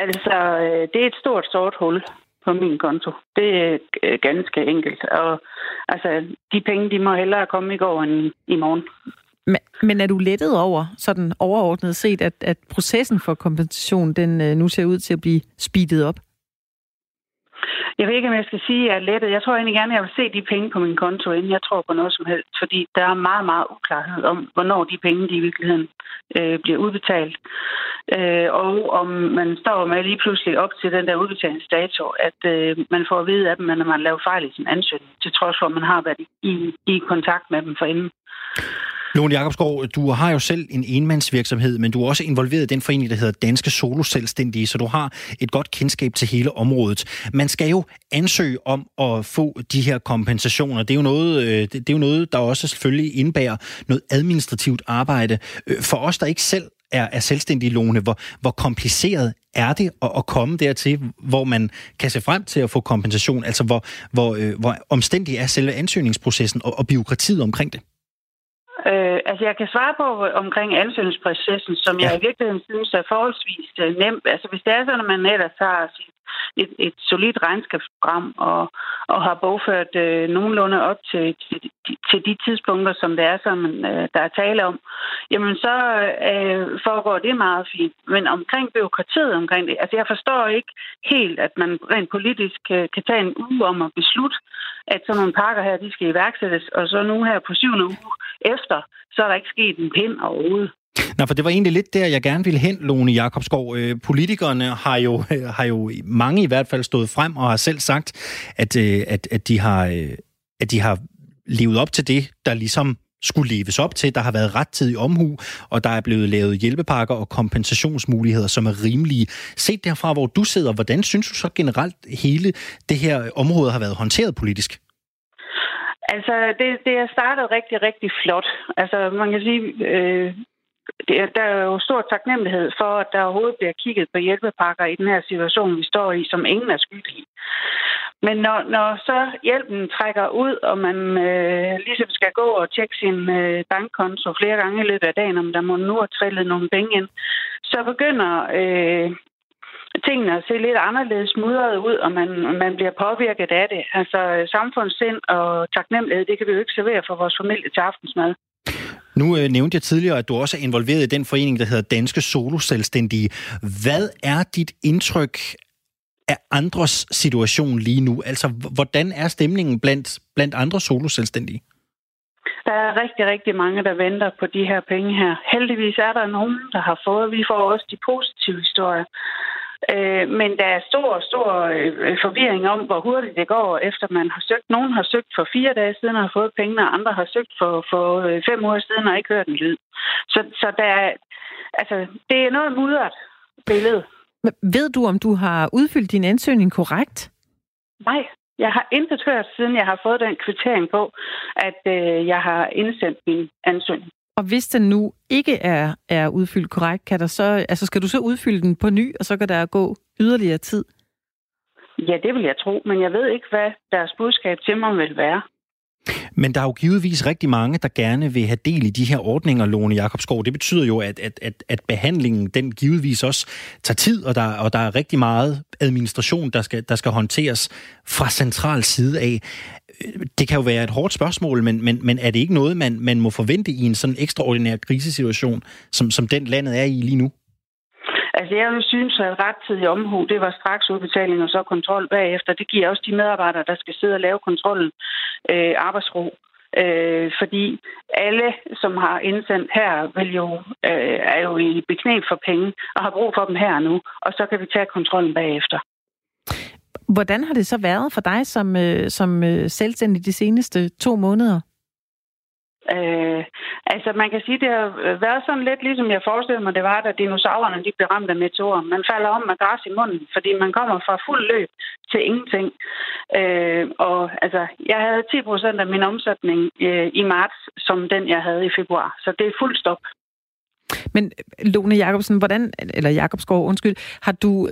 Altså, øh, det er et stort sort hul på min konto. Det er øh, ganske enkelt. Og altså, de penge, de må hellere komme i går end i morgen. Men, er du lettet over, sådan overordnet set, at, at processen for kompensation, den øh, nu ser ud til at blive speedet op? Jeg ved ikke, om jeg skal sige, at jeg er lettet. Jeg tror egentlig gerne, at jeg vil se de penge på min konto, inden jeg tror på noget som helst. Fordi der er meget, meget uklarhed om, hvornår de penge, de i virkeligheden øh, bliver udbetalt. Øh, og om man står med lige pludselig op til den der udbetalingsdato, at øh, man får at vide af dem, at man laver fejl i sin ansøgning, til trods for, at man har været i, i kontakt med dem forinden. Lone Jakobsgaard, du har jo selv en enmandsvirksomhed, men du er også involveret i den forening, der hedder Danske Solo Selvstændige, så du har et godt kendskab til hele området. Man skal jo ansøge om at få de her kompensationer. Det er jo noget, øh, det er jo noget der også selvfølgelig indebærer noget administrativt arbejde. Øh, for os, der ikke selv er, er selvstændige, Lone, hvor, hvor kompliceret er det at, at komme dertil, hvor man kan se frem til at få kompensation? Altså, hvor, hvor, øh, hvor omstændig er selve ansøgningsprocessen og, og byråkratiet omkring det? Øh, altså, jeg kan svare på omkring ansøgningsprocessen, som ja. jeg i virkeligheden synes er forholdsvis uh, nemt. Altså, hvis det er sådan, at man ellers har sit, et, et solidt regnskabsprogram og, og har bogført øh, nogenlunde op til, til, til de tidspunkter, som det er, som øh, der er tale om, jamen så øh, foregår det meget fint. Men omkring byråkratiet omkring det, altså jeg forstår ikke helt, at man rent politisk øh, kan tage en uge om at beslutte, at sådan nogle pakker her, de skal iværksættes, og så nu her på syvende uge efter, så er der ikke sket en pind overhovedet. Nå, for det var egentlig lidt der, jeg gerne ville hen, Lone Jakobsgaard. Øh, politikerne har jo, har jo mange i hvert fald stået frem og har selv sagt, at, øh, at, at, de, har, øh, at de har levet op til det, der ligesom skulle leves op til. Der har været rettidig omhu, og der er blevet lavet hjælpepakker og kompensationsmuligheder, som er rimelige. Set derfra, hvor du sidder, hvordan synes du så generelt hele det her område har været håndteret politisk? Altså, det, det er startet rigtig, rigtig flot. Altså, man kan sige, øh, der er jo stor taknemmelighed for, at der overhovedet bliver kigget på hjælpepakker i den her situation, vi står i, som ingen er skyld i. Men når, når så hjælpen trækker ud, og man øh, ligesom skal gå og tjekke sin øh, bankkonto flere gange i løbet af dagen, om der må nu have trillet nogle penge ind, så begynder øh, tingene at se lidt anderledes mudret ud, og man, man bliver påvirket af det. Altså øh, samfundssind og taknemmelighed, det kan vi jo ikke servere for vores familie til aftensmad. Nu øh, nævnte jeg tidligere, at du også er involveret i den forening, der hedder Danske Soloselvstændige. Hvad er dit indtryk af andres situation lige nu? Altså, hvordan er stemningen blandt, blandt andre soloselvstændige? Der er rigtig, rigtig mange, der venter på de her penge her. Heldigvis er der nogen, der har fået. Vi får også de positive historier. Øh, men der er stor, stor øh, forvirring om, hvor hurtigt det går, efter man har søgt. Nogen har søgt for fire dage siden og har fået pengene, og andre har søgt for, for øh, fem uger siden og ikke hørt en lyd. Så, så der er, altså, det er noget mudret billede. Ved du, om du har udfyldt din ansøgning korrekt? Nej, jeg har intet hørt, siden jeg har fået den kvittering på, at øh, jeg har indsendt min ansøgning. Og hvis den nu ikke er, er udfyldt korrekt, kan der så, altså skal du så udfylde den på ny, og så kan der gå yderligere tid? Ja, det vil jeg tro, men jeg ved ikke, hvad deres budskab til mig vil være. Men der er jo givetvis rigtig mange, der gerne vil have del i de her ordninger, Lone Jakobskov. Det betyder jo, at, at, at, at behandlingen, den givetvis også tager tid, og der, og der er rigtig meget administration, der skal, der skal håndteres fra central side af. Det kan jo være et hårdt spørgsmål, men, men, men er det ikke noget, man, man må forvente i en sådan ekstraordinær krisesituation, som, som den landet er i lige nu? Altså, jeg vil synes, at rettidig omhu, det var straks udbetaling og så kontrol bagefter. Det giver også de medarbejdere, der skal sidde og lave kontrollen, øh, arbejdsro. Øh, fordi alle, som har indsendt her, vil jo, øh, er jo i beknep for penge og har brug for dem her nu, og så kan vi tage kontrollen bagefter. Hvordan har det så været for dig som, øh, som øh, selvstændig de seneste to måneder? Øh, altså, man kan sige, det har været sådan lidt, ligesom jeg forestillede mig, det var, da dinosaurerne de blev ramt af meteorer. Man falder om med græs i munden, fordi man kommer fra fuld løb til ingenting. Øh, og altså, jeg havde 10 procent af min omsætning øh, i marts, som den, jeg havde i februar. Så det er fuld stop. Men Lone Jacobsen, hvordan, eller Jakobsgaard, undskyld, har du,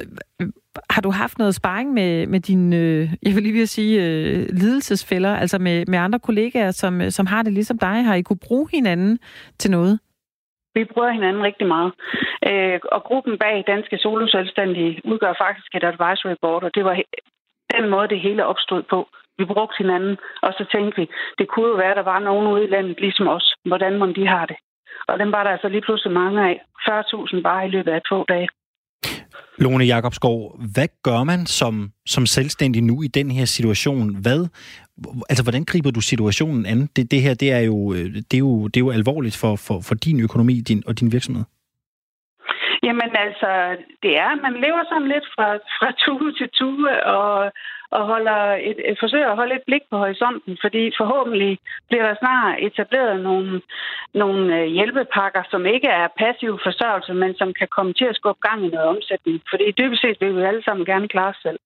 har du haft noget sparring med, med dine, øh, jeg vil lige vil sige, øh, lidelsesfælder, altså med, med andre kollegaer, som, øh, som har det ligesom dig? Har I kunne bruge hinanden til noget? Vi bruger hinanden rigtig meget. Øh, og gruppen bag Danske Solo Selvstændige udgør faktisk et advisory board, og det var den måde, det hele opstod på. Vi brugte hinanden, og så tænkte vi, det kunne jo være, at der var nogen ude i landet, ligesom os. Hvordan man de har det? Og dem var der altså lige pludselig mange af. 40.000 bare i løbet af to dage. Lone Jakobskov, hvad gør man som, som selvstændig nu i den her situation? Hvad, altså, hvordan griber du situationen an? Det, det her, det er jo, det er jo, det er jo alvorligt for, for, for din økonomi din, og din virksomhed. Jamen altså, det er, man lever sådan lidt fra, fra tue til tue, og og holder et, et, forsøger at holde et blik på horisonten, fordi forhåbentlig bliver der snart etableret nogle, nogle øh, hjælpepakker, som ikke er passiv forsørgelse, men som kan komme til at skubbe gang i noget omsætning. Fordi dybest set vil vi alle sammen gerne klare os selv.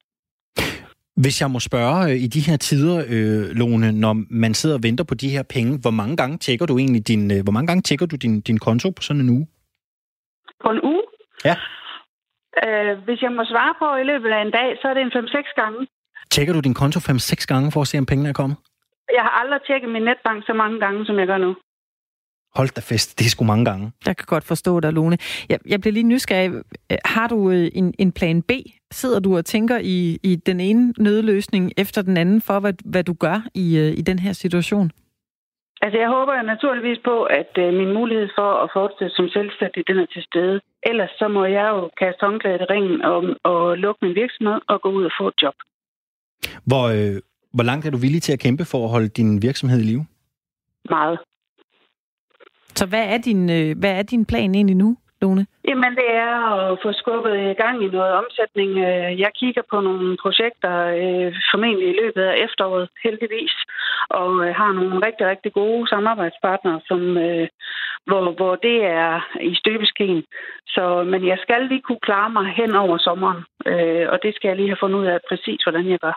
Hvis jeg må spørge øh, i de her tider, øh, Lone, når man sidder og venter på de her penge, hvor mange gange tjekker du egentlig din, øh, hvor mange gange tjekker du din, din konto på sådan en uge? På en uge? Ja. Øh, hvis jeg må svare på i løbet af en dag, så er det en 5-6 gange. Tjekker du din konto 5-6 gange for at se, om pengene er kommet? Jeg har aldrig tjekket min netbank så mange gange, som jeg gør nu. Hold da fest, det er sgu mange gange. Jeg kan godt forstå dig, Lone. Jeg, jeg bliver lige nysgerrig. Har du øh, en, en plan B? Sidder du og tænker i, i den ene nødløsning efter den anden for, hvad, hvad du gør i, øh, i den her situation? Altså, jeg håber naturligvis på, at uh, min mulighed for at fortsætte som selvstændig, den er til stede. Ellers så må jeg jo kaste håndklædet i ringen og, og lukke min virksomhed og gå ud og få et job. Hvor, øh, hvor langt er du villig til at kæmpe for at holde din virksomhed i live? Meget. Så hvad er din, øh, hvad er din plan egentlig nu, Lone? Jamen, det er at få skubbet i gang i noget omsætning. Øh, jeg kigger på nogle projekter, øh, formentlig i løbet af efteråret, heldigvis, og øh, har nogle rigtig, rigtig gode samarbejdspartnere, som, hvor, hvor det er i støbeskeen. Så, men jeg skal lige kunne klare mig hen over sommeren, og det skal jeg lige have fundet ud af præcis, hvordan jeg gør.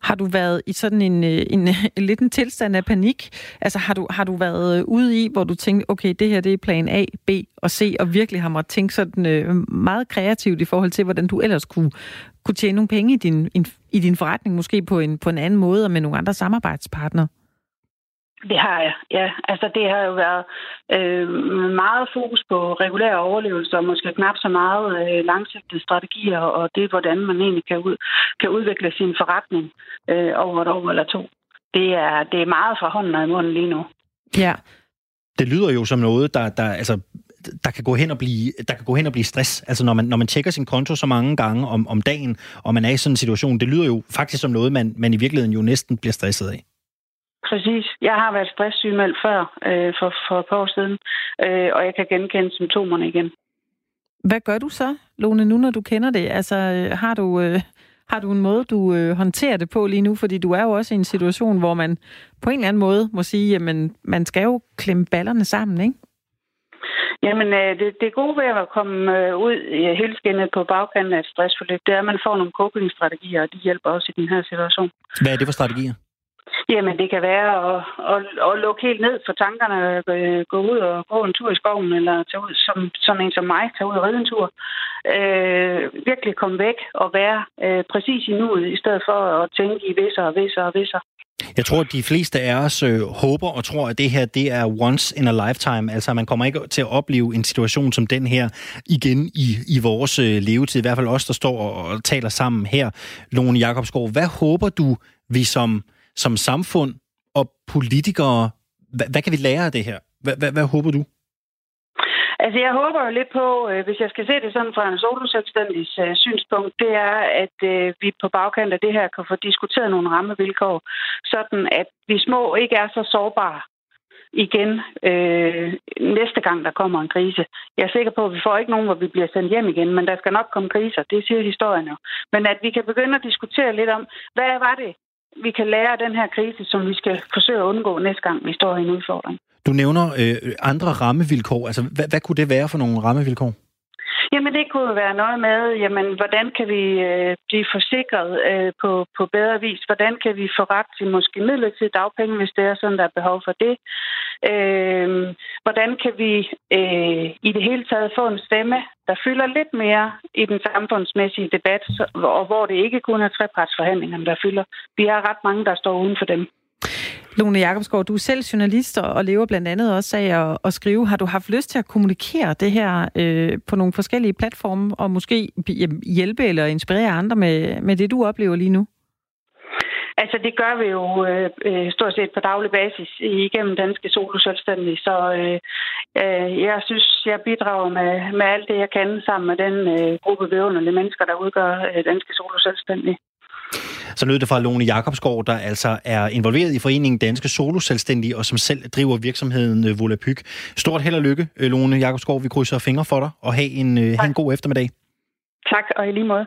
Har du været i sådan en, øh, en, en, en lidt en tilstand af panik? Altså har du, har du været øh, ude i, hvor du tænkte, okay, det her det er plan A, B og C, og virkelig har måttet tænke sådan øh, meget kreativt i forhold til, hvordan du ellers kunne, kunne tjene nogle penge i din, i din forretning, måske på en, på en anden måde og med nogle andre samarbejdspartnere? Det har jeg, ja. Altså det har jo været øh, meget fokus på regulær overlevelse og måske knap så meget øh, langsigtede strategier og det, hvordan man egentlig kan, ud, kan udvikle sin forretning øh, over et år eller to. Det er, det er meget fra hånden og i munden lige nu. Ja. det lyder jo som noget, der, der, altså, der kan gå hen og blive, der kan gå hen og blive stress. Altså når man, når man tjekker sin konto så mange gange om, om dagen, og man er i sådan en situation, det lyder jo faktisk som noget, man, man i virkeligheden jo næsten bliver stresset af. Præcis. Jeg har været stresssygemeldt før øh, for, for et par år siden, øh, og jeg kan genkende symptomerne igen. Hvad gør du så, Lone, nu når du kender det? Altså, øh, har du, øh, har du en måde, du øh, håndterer det på lige nu? Fordi du er jo også i en situation, hvor man på en eller anden måde må sige, jamen, man skal jo klemme ballerne sammen, ikke? Jamen, øh, det, det gode ved at komme øh, ud helt skinnet på bagkanten af et stressforløb, det er, at man får nogle coping-strategier, og de hjælper også i den her situation. Hvad er det for strategier? Jamen, det kan være at, at, at lukke helt ned for tankerne, øh, gå ud og gå en tur i skoven, eller tage ud som, som en som mig, tage ud og ride en tur. Øh, virkelig komme væk og være øh, præcis i nuet, i stedet for at tænke i visser og visser og visser. Jeg tror, at de fleste af os øh, håber og tror, at det her det er once in a lifetime. Altså, man kommer ikke til at opleve en situation som den her igen i, i vores øh, levetid. I hvert fald os, der står og, og taler sammen her. Lone Jakobsgaard, hvad håber du, vi som som samfund og politikere, hvad, hvad kan vi lære af det her? Hvad, hvad, hvad håber du? Altså, jeg håber jo lidt på, øh, hvis jeg skal se det sådan fra en soloselvstændig øh, synspunkt, det er, at øh, vi på bagkant af det her kan få diskuteret nogle rammevilkår, sådan at vi små ikke er så sårbare igen øh, næste gang, der kommer en krise. Jeg er sikker på, at vi får ikke nogen, hvor vi bliver sendt hjem igen, men der skal nok komme kriser. Det siger historien jo. Men at vi kan begynde at diskutere lidt om, hvad var det, vi kan lære af den her krise, som vi skal forsøge at undgå næste gang, vi står i en udfordring. Du nævner øh, andre rammevilkår. Altså, hvad, hvad kunne det være for nogle rammevilkår? Jamen, det kunne være noget med, jamen, hvordan kan vi øh, blive forsikret øh, på, på bedre vis? Hvordan kan vi få ret til måske midlertidig dagpenge, hvis det er sådan, der er behov for det? Øh, hvordan kan vi øh, i det hele taget få en stemme, der fylder lidt mere i den samfundsmæssige debat, og hvor det ikke kun er trepartsforhandlingerne, der fylder. Vi er ret mange, der står uden for dem. Lone Jakobsgaard, du er selv journalist og lever blandt andet også af at, at skrive. Har du haft lyst til at kommunikere det her øh, på nogle forskellige platforme, og måske øh, hjælpe eller inspirere andre med, med det, du oplever lige nu? Altså, det gør vi jo øh, øh stort set på daglig basis igennem Danske Solo-Selvstændige, så øh, øh, jeg synes, jeg bidrager med, med alt det, jeg kan sammen med den øh, gruppe vidunderlige mennesker, der udgør øh, Danske Solo-Selvstændige. Så lød det fra Lone Jakobsgaard, der altså er involveret i foreningen Danske Solo-Selvstændige, og som selv driver virksomheden øh, Volapyk. Stort held og lykke, øh, Lone Jakobsgaard. Vi krydser fingre for dig, og have en, have en god eftermiddag. Tak, og i lige måde.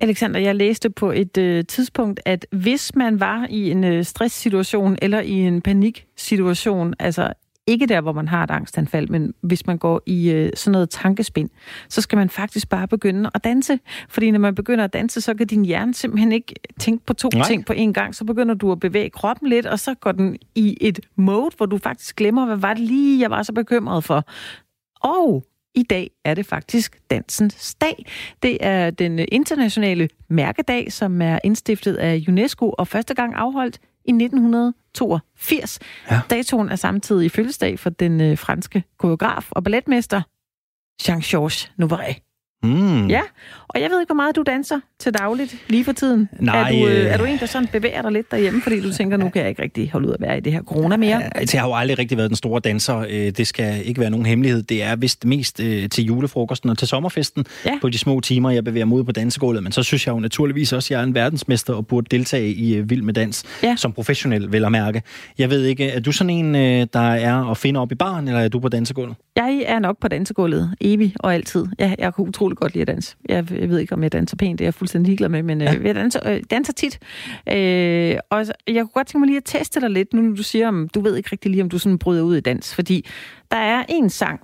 Alexander, jeg læste på et øh, tidspunkt, at hvis man var i en øh, stresssituation eller i en paniksituation, altså ikke der, hvor man har et angstanfald, men hvis man går i øh, sådan noget tankespind, så skal man faktisk bare begynde at danse. Fordi når man begynder at danse, så kan din hjerne simpelthen ikke tænke på to Nej. ting på én gang. Så begynder du at bevæge kroppen lidt, og så går den i et mode, hvor du faktisk glemmer, hvad var det lige, jeg var så bekymret for. Og i dag er det faktisk dansens dag. Det er den internationale mærkedag, som er indstiftet af UNESCO og første gang afholdt i 1982. Ja. Datoen er samtidig fødselsdag for den øh, franske koreograf og balletmester Jean-Georges Nouveau. Mm. Ja, og jeg ved ikke, hvor meget du danser til dagligt lige for tiden. Nej, er, du, øh, er du en, der sådan bevæger dig lidt derhjemme, fordi du tænker, nu kan jeg ikke rigtig holde ud at være i det her corona mere? Jeg har jo aldrig rigtig været den store danser. Øh, det skal ikke være nogen hemmelighed. Det er vist mest øh, til julefrokosten og til sommerfesten ja. på de små timer, jeg bevæger mig ud på dansegulvet. Men så synes jeg jo naturligvis også, at jeg er en verdensmester og burde deltage i øh, Vild med Dans ja. som professionel, vel at mærke. Jeg ved ikke, er du sådan en, der er at finde op i baren, eller er du på dansegulvet? Jeg er nok på dansegulvet, evig og altid. Jeg, jeg kunne utrolig godt lide at danse. Jeg, jeg ved ikke, om jeg danser pænt, det er jeg fuldstændig ligeglad med, men ja. øh, jeg danser, øh, danser tit. Øh, og jeg kunne godt tænke mig lige at teste dig lidt, nu når du siger, om du ved ikke rigtig lige, om du sådan bryder ud i dans. Fordi der er en sang,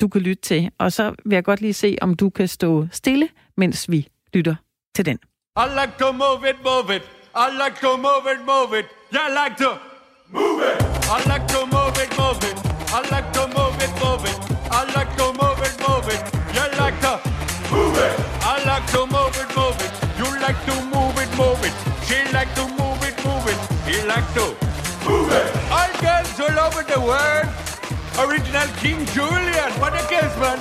du kan lytte til, og så vil jeg godt lige se, om du kan stå stille, mens vi lytter til den. I like to move it, move it. I like to move it, move it. Yeah, I like to move it. I like to move it, move it. I like to move it, move it. I like to To move it. All girls all over the world. Original King Julian. What a guess, man.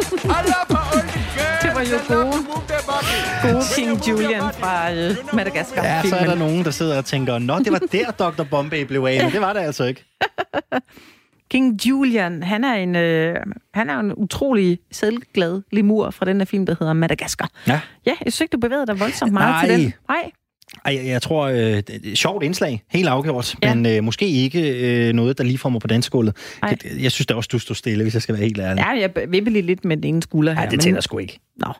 det var jo gode, gode King Julian fra øh, Madagaskar. Ja, så er der nogen, der sidder og tænker, nå, det var der, Dr. Bombay blev af, men det var det altså ikke. King Julian, han er en, øh, han er en utrolig selvglad lemur fra den her film, der hedder Madagaskar. Ja. Ja, jeg synes ikke, du bevægede dig voldsomt meget Nej. til den. Nej. Ej, jeg, jeg tror, øh, det er et sjovt indslag, helt afgjort, Ja. ja. men øh, måske ikke øh, noget, der lige får mig på dansegulvet. Det, jeg synes da også, du står stille, hvis jeg skal være helt ærlig. Ja, jeg vippede lige lidt med den ene skulder her. Ej, det men- tænder sgu ikke. Nå.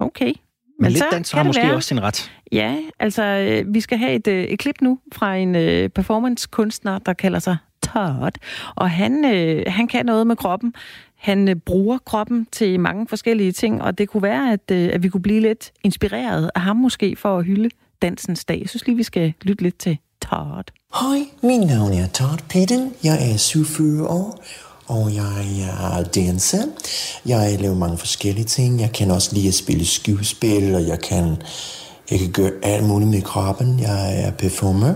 Okay. Men, men lidt så dans har måske være. også sin ret. Ja, altså, øh, vi skal have et, øh, et klip nu fra en øh, performancekunstner, der kalder sig Todd. Og han, øh, han kan noget med kroppen. Han øh, bruger kroppen til mange forskellige ting, og det kunne være, at, øh, at vi kunne blive lidt inspireret af ham måske for at hylde dansens dag. Jeg synes lige, vi skal lytte lidt til Todd. Hej, min navn er Todd Pitten. Jeg er 47 år, og jeg er danser. Jeg laver mange forskellige ting. Jeg kan også lide at spille skuespil, og jeg kan, jeg kan gøre alt muligt med kroppen. Jeg er performer.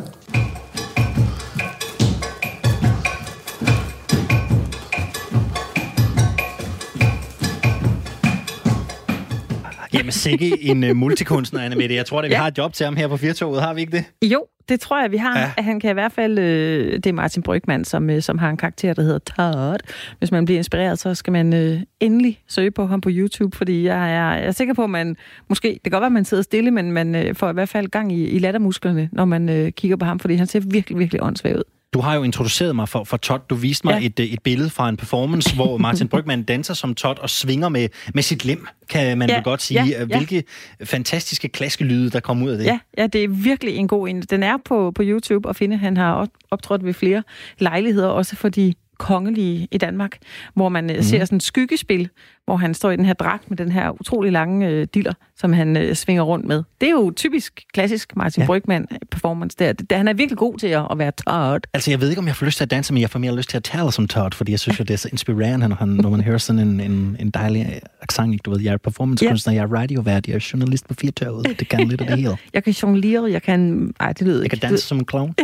Jamen sikke en uh, multikunstner, Anna Mette. Jeg tror da, vi Ja. har et job til ham her på Firtoget, har vi ikke det? Jo, det tror jeg, vi har. Ja. Ja. Han kan i hvert fald... Øh, det er Martin Brygman, som, øh, som har en karakter, der hedder Todd. Hvis man bliver inspireret, så skal man øh, endelig søge på ham på YouTube, fordi jeg er, jeg er sikker på, at man... Måske, det kan godt være, at man sidder stille, men man øh, får i hvert fald gang i, i lattermusklerne, når man øh, kigger på ham, fordi han ser virkelig, virkelig åndssvag ud. Du har jo introduceret mig for, for Todd. Du viste mig Ja. ja. et, øh, et billede fra en performance, hvor Martin Brygman danser som Todd og svinger med, med sit lem, kan man Ja, vel godt sige. ja, ja. Hvilke fantastiske klaskelyde, der kom ud af det. Ja, ja, det er virkelig en god en. Den er på, på YouTube at finde. Han har op- optrådt ved flere lejligheder, også for de kongelige i Danmark, hvor man mm. ser sådan et skyggespil, hvor han står i den her dragt med den her utrolig lange øh, diller, som han øh, svinger rundt med. Det er jo typisk klassisk Martin ja. Ja. Brygman performance der. Det, han er virkelig god til at, at være Todd. Altså, jeg ved ikke, om jeg får lyst til at danse, men jeg får mere lyst til at tale som Todd, fordi jeg synes jo, det er så inspirerende, når, han, når man hører sådan en, en, en dejlig accent. ikke? Du ved, jeg er performancekunstner, jeg er radiovært, jeg er journalist på Firtoget. Det kan lidt af det hele. Jeg kan jonglere, jeg kan... Ej, det lyder Jeg ikke. kan danse som en clown.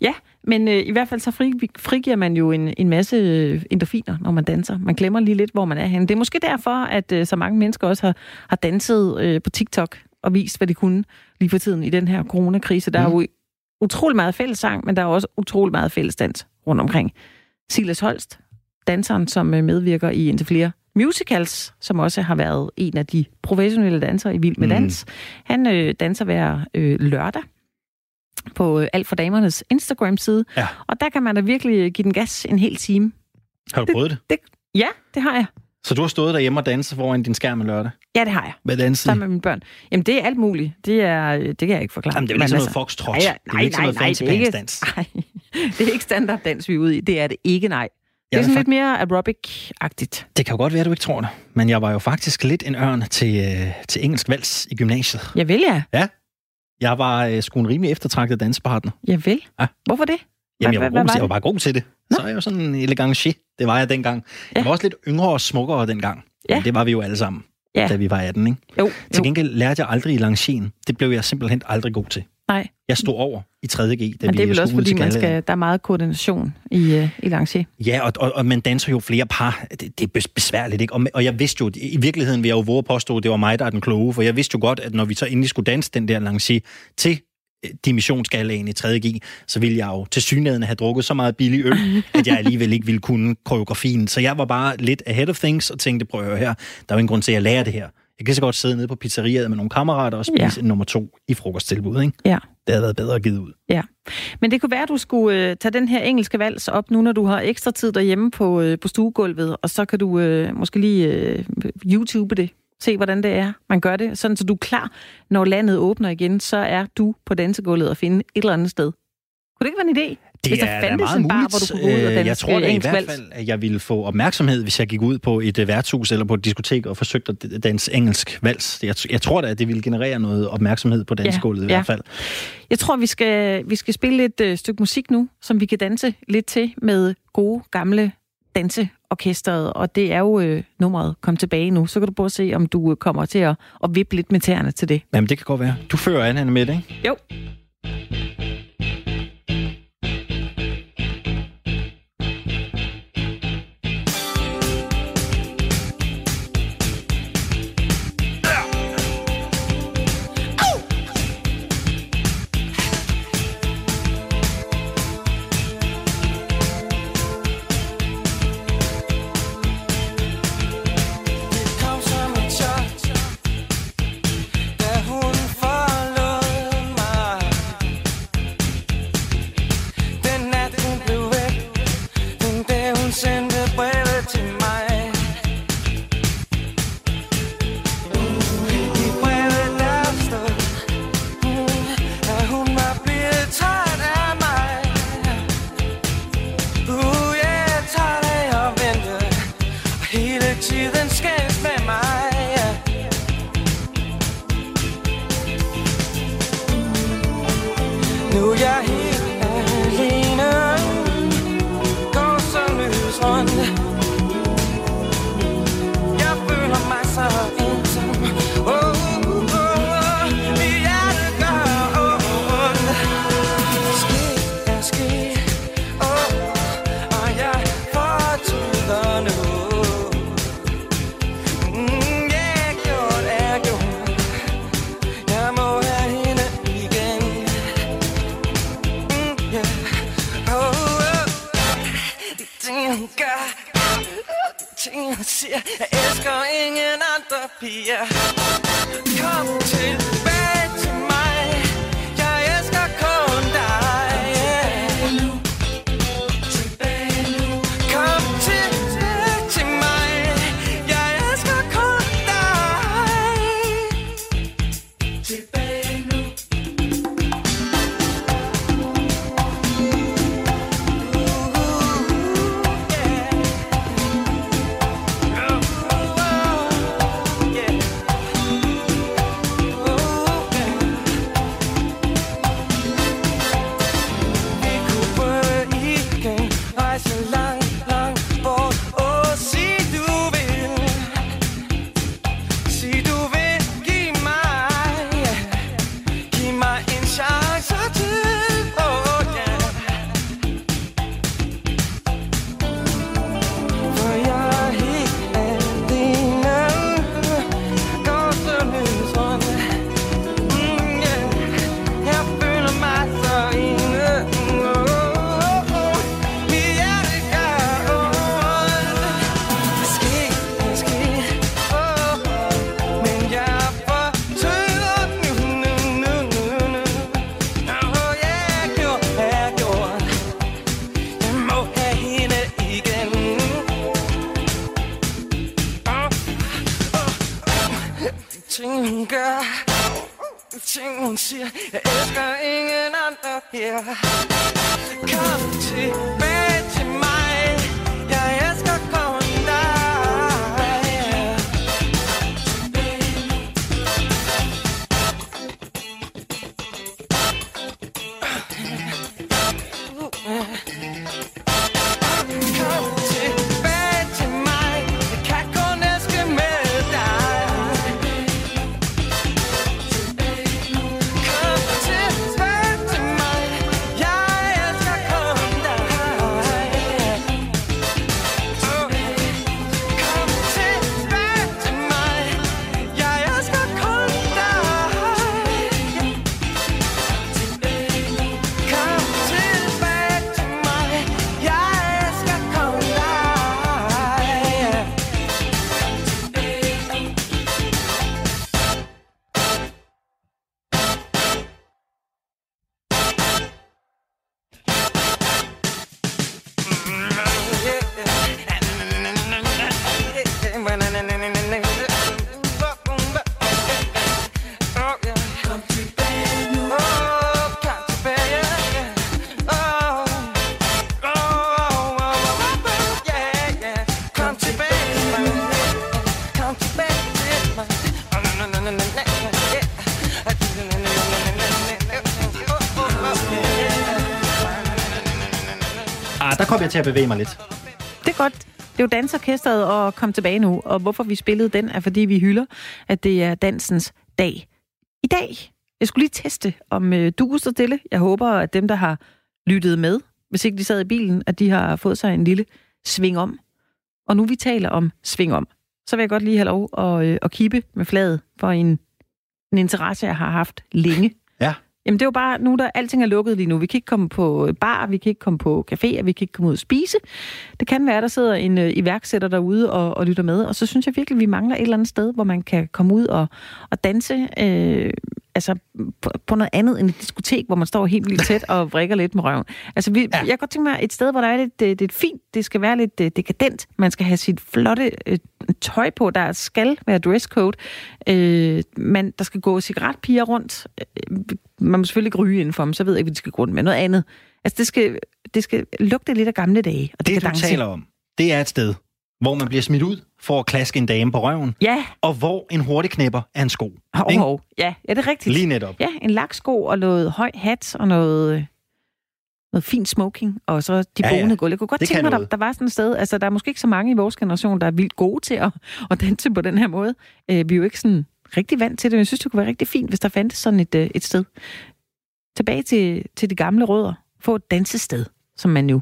Ja, men øh, i hvert fald så fri, frigiver man jo en, en masse øh, endorfiner, når man danser. Man glemmer lige lidt, hvor man er henne. Det er måske derfor, at øh, så mange mennesker også har, har danset øh, på TikTok og vist, hvad de kunne lige for tiden i den her coronakrise. Der mm. er jo utrolig meget fællessang, men der er også utrolig meget fællesdans rundt omkring. Silas Holst, danseren, som øh, medvirker i indtil flere musicals, som også har været en af de professionelle dansere i Vild med Mm. Dans. Han øh, danser hver øh, lørdag på øh, Alt for Damernes Instagram-side. Ja. Og der kan man da virkelig give den gas en hel time. Har du prøvet det? Det, ja, det har jeg. Så du har stået derhjemme og danset foran din skærm en lørdag? Ja, det har jeg. Hvad dansede Sammen med mine børn. Jamen, det er alt muligt. Det, er, øh, det kan jeg ikke forklare. Jamen, det er jo ikke sådan altså- noget foxtrot. Nej, Det er nej, ikke sådan nej, noget nej, det er ikke, nej, det er ikke standarddans, vi er ude i. Det er det ikke, nej. Det Jeg er er sådan fakt- lidt mere aerobic-agtigt. Det kan jo godt være, du ikke tror det, men jeg var jo faktisk lidt en ørn til, øh, til engelsk vals i gymnasiet. Jeg vil, ja. Jeg var øh, sgu en rimelig eftertragtet danspartner. Jeg vil. Ja. Hvorfor det? Jamen, jeg var, hvad god, var til, jeg var det? bare god til det. Så er jeg jo sådan en elegancier. Det var jeg dengang. Ja. Jeg var også lidt yngre og smukkere dengang. Ja. Men det var vi jo alle sammen, Ja. da vi var 18, ikke? Jo, Til jo. gengæld lærte jeg aldrig elangien. Det blev jeg simpelthen aldrig god til. Nej, Jeg stod over i 3.G, da men vi det er vel også, fordi man skal, der er meget koordination i, uh, i Lancier. Ja, og, og, og man danser jo flere par. Det, det er bes- besværligt, ikke? Og, og jeg vidste jo, i virkeligheden vil jeg jo våge at påstå, at det var mig, der er den kloge, for jeg vidste jo godt, at når vi så endelig skulle danse den der lancier til øh, dimensionsgalaen i 3.G, så ville jeg jo til synligheden have drukket så meget billig øl, at jeg alligevel ikke ville kunne koreografien. Så jeg var bare lidt ahead of things og tænkte, prøv at høre her, der er jo ingen grund til, at jeg lærer det her. Jeg kan så godt sidde nede på pizzeriet med nogle kammerater og spise Ja. en nummer to i frokosttilbud, ikke? Ja. Det havde været bedre at give ud. Ja, men det kunne være, at du skulle øh, tage den her engelske vals op nu, når du har ekstra tid derhjemme på, øh, på stuegulvet, og så kan du øh, måske lige øh, YouTube det. Se, hvordan det er, man gør det, sådan så du er klar, når landet åbner igen, så er du på dansegulvet og finde et eller andet sted. Kunne det ikke være en idé? Det Hvis der er fandtes meget en bar, muligt. hvor du kunne gå ud og Øh, danse Jeg tror da i hvert fald, at jeg ville få opmærksomhed, hvis jeg gik ud på et øh, værtshus eller på et diskotek og forsøgte at danse engelsk vals. Jeg, jeg tror da, at det ville generere noget opmærksomhed på dansegulvet i ja. hvert fald. Jeg tror, vi skal, vi skal spille et øh, stykke musik nu, som vi kan danse lidt til med gode, gamle danseorkestret, og det er jo øh, nummeret Kom tilbage nu. Så kan du prøve at se, om du øh, kommer til at, at vippe lidt med tæerne til det. Jamen, det kan godt være. Du fører an, Anne Mette, ikke? Jo. Til at bevæge mig lidt. Det er godt. Det er jo dansorkestret og kom tilbage nu, og hvorfor vi spillede den, er fordi vi hylder, at det er dansens dag. I dag, jeg skulle lige teste, om øh, du kunne stå stille. Jeg håber, at dem, der har lyttet med, hvis ikke de sad i bilen, at de har fået sig en lille sving om. Og nu vi taler om sving om, så vil jeg godt lige have lov at, øh, at kippe med flaget for en, en interesse, jeg har haft længe. Ja. Jamen det er jo bare, nu der alting er lukket lige nu. Vi kan ikke komme på bar, vi kan ikke komme på caféer, vi kan ikke komme ud og spise. Det kan være, der sidder en øh, iværksætter derude og, og lytter med, og så synes jeg virkelig, vi mangler et eller andet sted, hvor man kan komme ud og, og danse. Øh, altså på, på noget andet end et diskotek, hvor man står helt vildt tæt og vrikker lidt med røven. Altså, vi, ja. jeg kan godt tænke mig et sted, hvor der er lidt, det, det er fint, det skal være lidt øh, dekadent, man skal have sit flotte øh, tøj på, der skal være dresscode, øh, men der skal gå cigaretpiger rundt, øh, man må selvfølgelig ikke ryge indenfor dem, så ved jeg ikke, hvad de skal gå rundt med. Noget andet. Altså, det skal, det skal lugte lidt af gamle dage. Og det, Det, kan du danse. taler om, det er et sted, hvor man bliver smidt ud for at klaske en dame på røven, Ja, og hvor en hurtig knæpper er en sko. hov, Ikke? hov. Ja, ja, det er rigtigt. Lige netop. Ja, en laksko og noget høj hat og noget, noget fin smoking, og så de Ja, ja, ja. gulv. Jeg kunne godt Det tænke mig, der, der var sådan et sted, altså der er måske ikke så mange i vores generation, der er vildt gode til at, at danse på den her måde. Øh, vi er jo ikke sådan rigtig vant til det, men jeg synes, det kunne være rigtig fint, hvis der fandtes sådan et, øh, et sted. Tilbage til, til de gamle rødder. Få et dansested, som man jo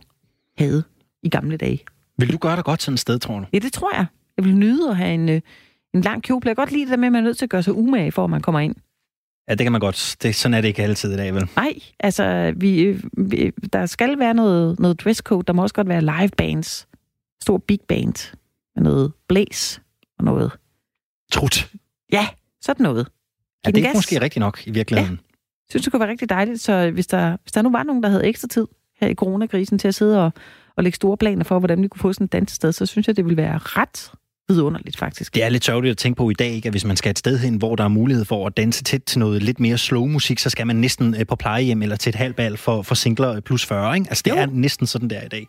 havde i gamle dage. Vil du gøre dig godt sådan et sted, tror du? Ja, det tror jeg. Jeg vil nyde at have en, øh, en lang kjole. Jeg kan godt lide det der med, at man er nødt til at gøre sig umage, for at man kommer ind. Ja, det kan man godt. Det, sådan er det ikke altid i dag, vel? Nej, altså, vi, øh, vi, der skal være noget, noget dresscode. Der må også godt være live bands. Stor big band. Med noget blæs og noget. Trut. Ja, sådan noget. Ja, Giv det den er gas. måske rigtigt nok i virkeligheden. Jeg synes, det kunne være rigtig dejligt. Så hvis der, hvis der nu var nogen, der havde ekstra tid her i coronakrisen til at sidde og, og lægge store planer for, hvordan vi kunne få sådan et dansested, så synes jeg, det ville være ret vidunderligt, faktisk. Det er lidt sørgeligt at tænke på i dag, ikke? at hvis man skal et sted hen, hvor der er mulighed for at danse tæt til noget lidt mere slow musik, så skal man næsten øh, på plejehjem eller til et halvbal for, for singler plus 40. Ikke? Altså, det Jo. er næsten sådan der i dag.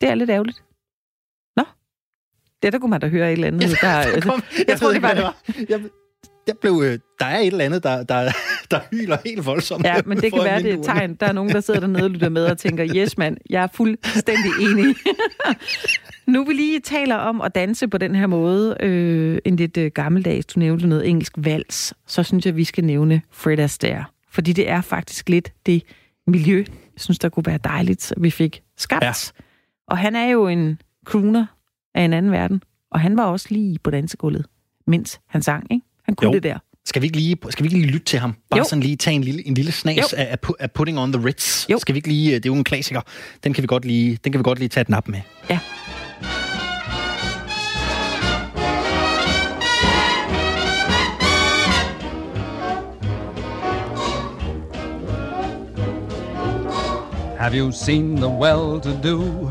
Det er lidt ærgerligt. Det der kunne man da høre et eller andet. der, altså, Kom, jeg, jeg troede, det var det. Jeg, jeg blev, øh, der er et eller andet, der, der, der hyler helt voldsomt. Ja, men det kan være, det er et tegn. Der er nogen, der sidder dernede og lytter med og tænker, yes mand, jeg er fuldstændig enig. nu vi lige taler om at danse på den her måde, øh, en lidt øh, gammeldags, du nævnte noget engelsk vals, så synes jeg, vi skal nævne Fred Astaire. Fordi det er faktisk lidt det miljø, jeg synes, der kunne være dejligt, at vi fik skabt. Ja. Og han er jo en crooner af en anden verden, og han var også lige på dansegulvet, mens han sang, ikke? Han kunne Jo. det der. Skal vi ikke lige, skal vi ikke lige lytte til ham? Bare Jo. sådan lige tage en lille, en lille snas af, af Putting on the Ritz. Jo. Skal vi ikke lige, øh, det er jo en klassiker. Den kan vi godt lige, den kan vi godt lige tage et nap med. Ja. Have you seen the well-to-do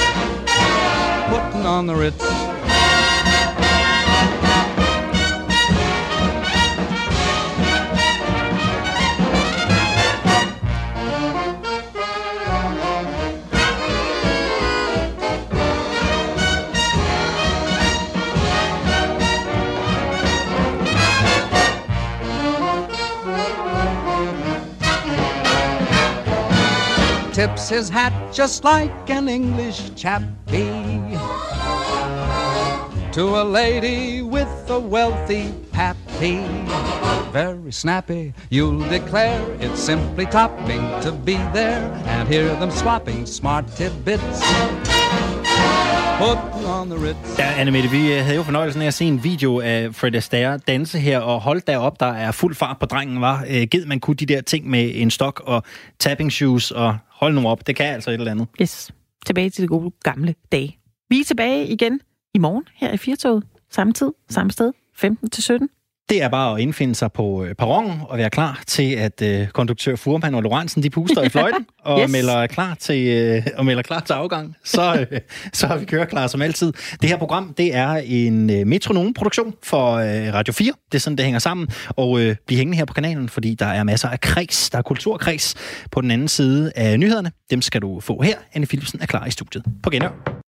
Putting on the Ritz. Tips his hat just like an English chappie. To a lady with a wealthy pappy. Very snappy, you'll declare it's simply topping to be there and hear them swapping smart tidbits. Putting on the Ritz. Ja, Annemette, vi øh, havde jo fornøjelsen af at se en video af Fred Astaire danse her, og hold da op, der er fuld fart på drengen, var. Øh, Gid man kunne de der ting med en stok og tapping shoes, og hold nu op, det kan altså et eller andet. Yes. Tilbage til det gode gamle dage. Vi er tilbage igen i morgen her i Firtoget. Samme tid, samme sted, 15 til 17. Det er bare at indfinde sig på øh, perronen og være klar til, at øh, konduktør Furman og Lorentzen, de puster i fløjten og Yes. melder, klar til, øh, og melder klar til afgang. Så, øh, så har vi køreklar som altid. Det her program, det er en øh, metronom-produktion for øh, Radio 4. Det er sådan, det hænger sammen. Og øh, bliv hængende her på kanalen, fordi der er masser af kreds. Der er kulturkreds på den anden side af nyhederne. Dem skal du få her. Anne Philipsen er klar i studiet. På genhør.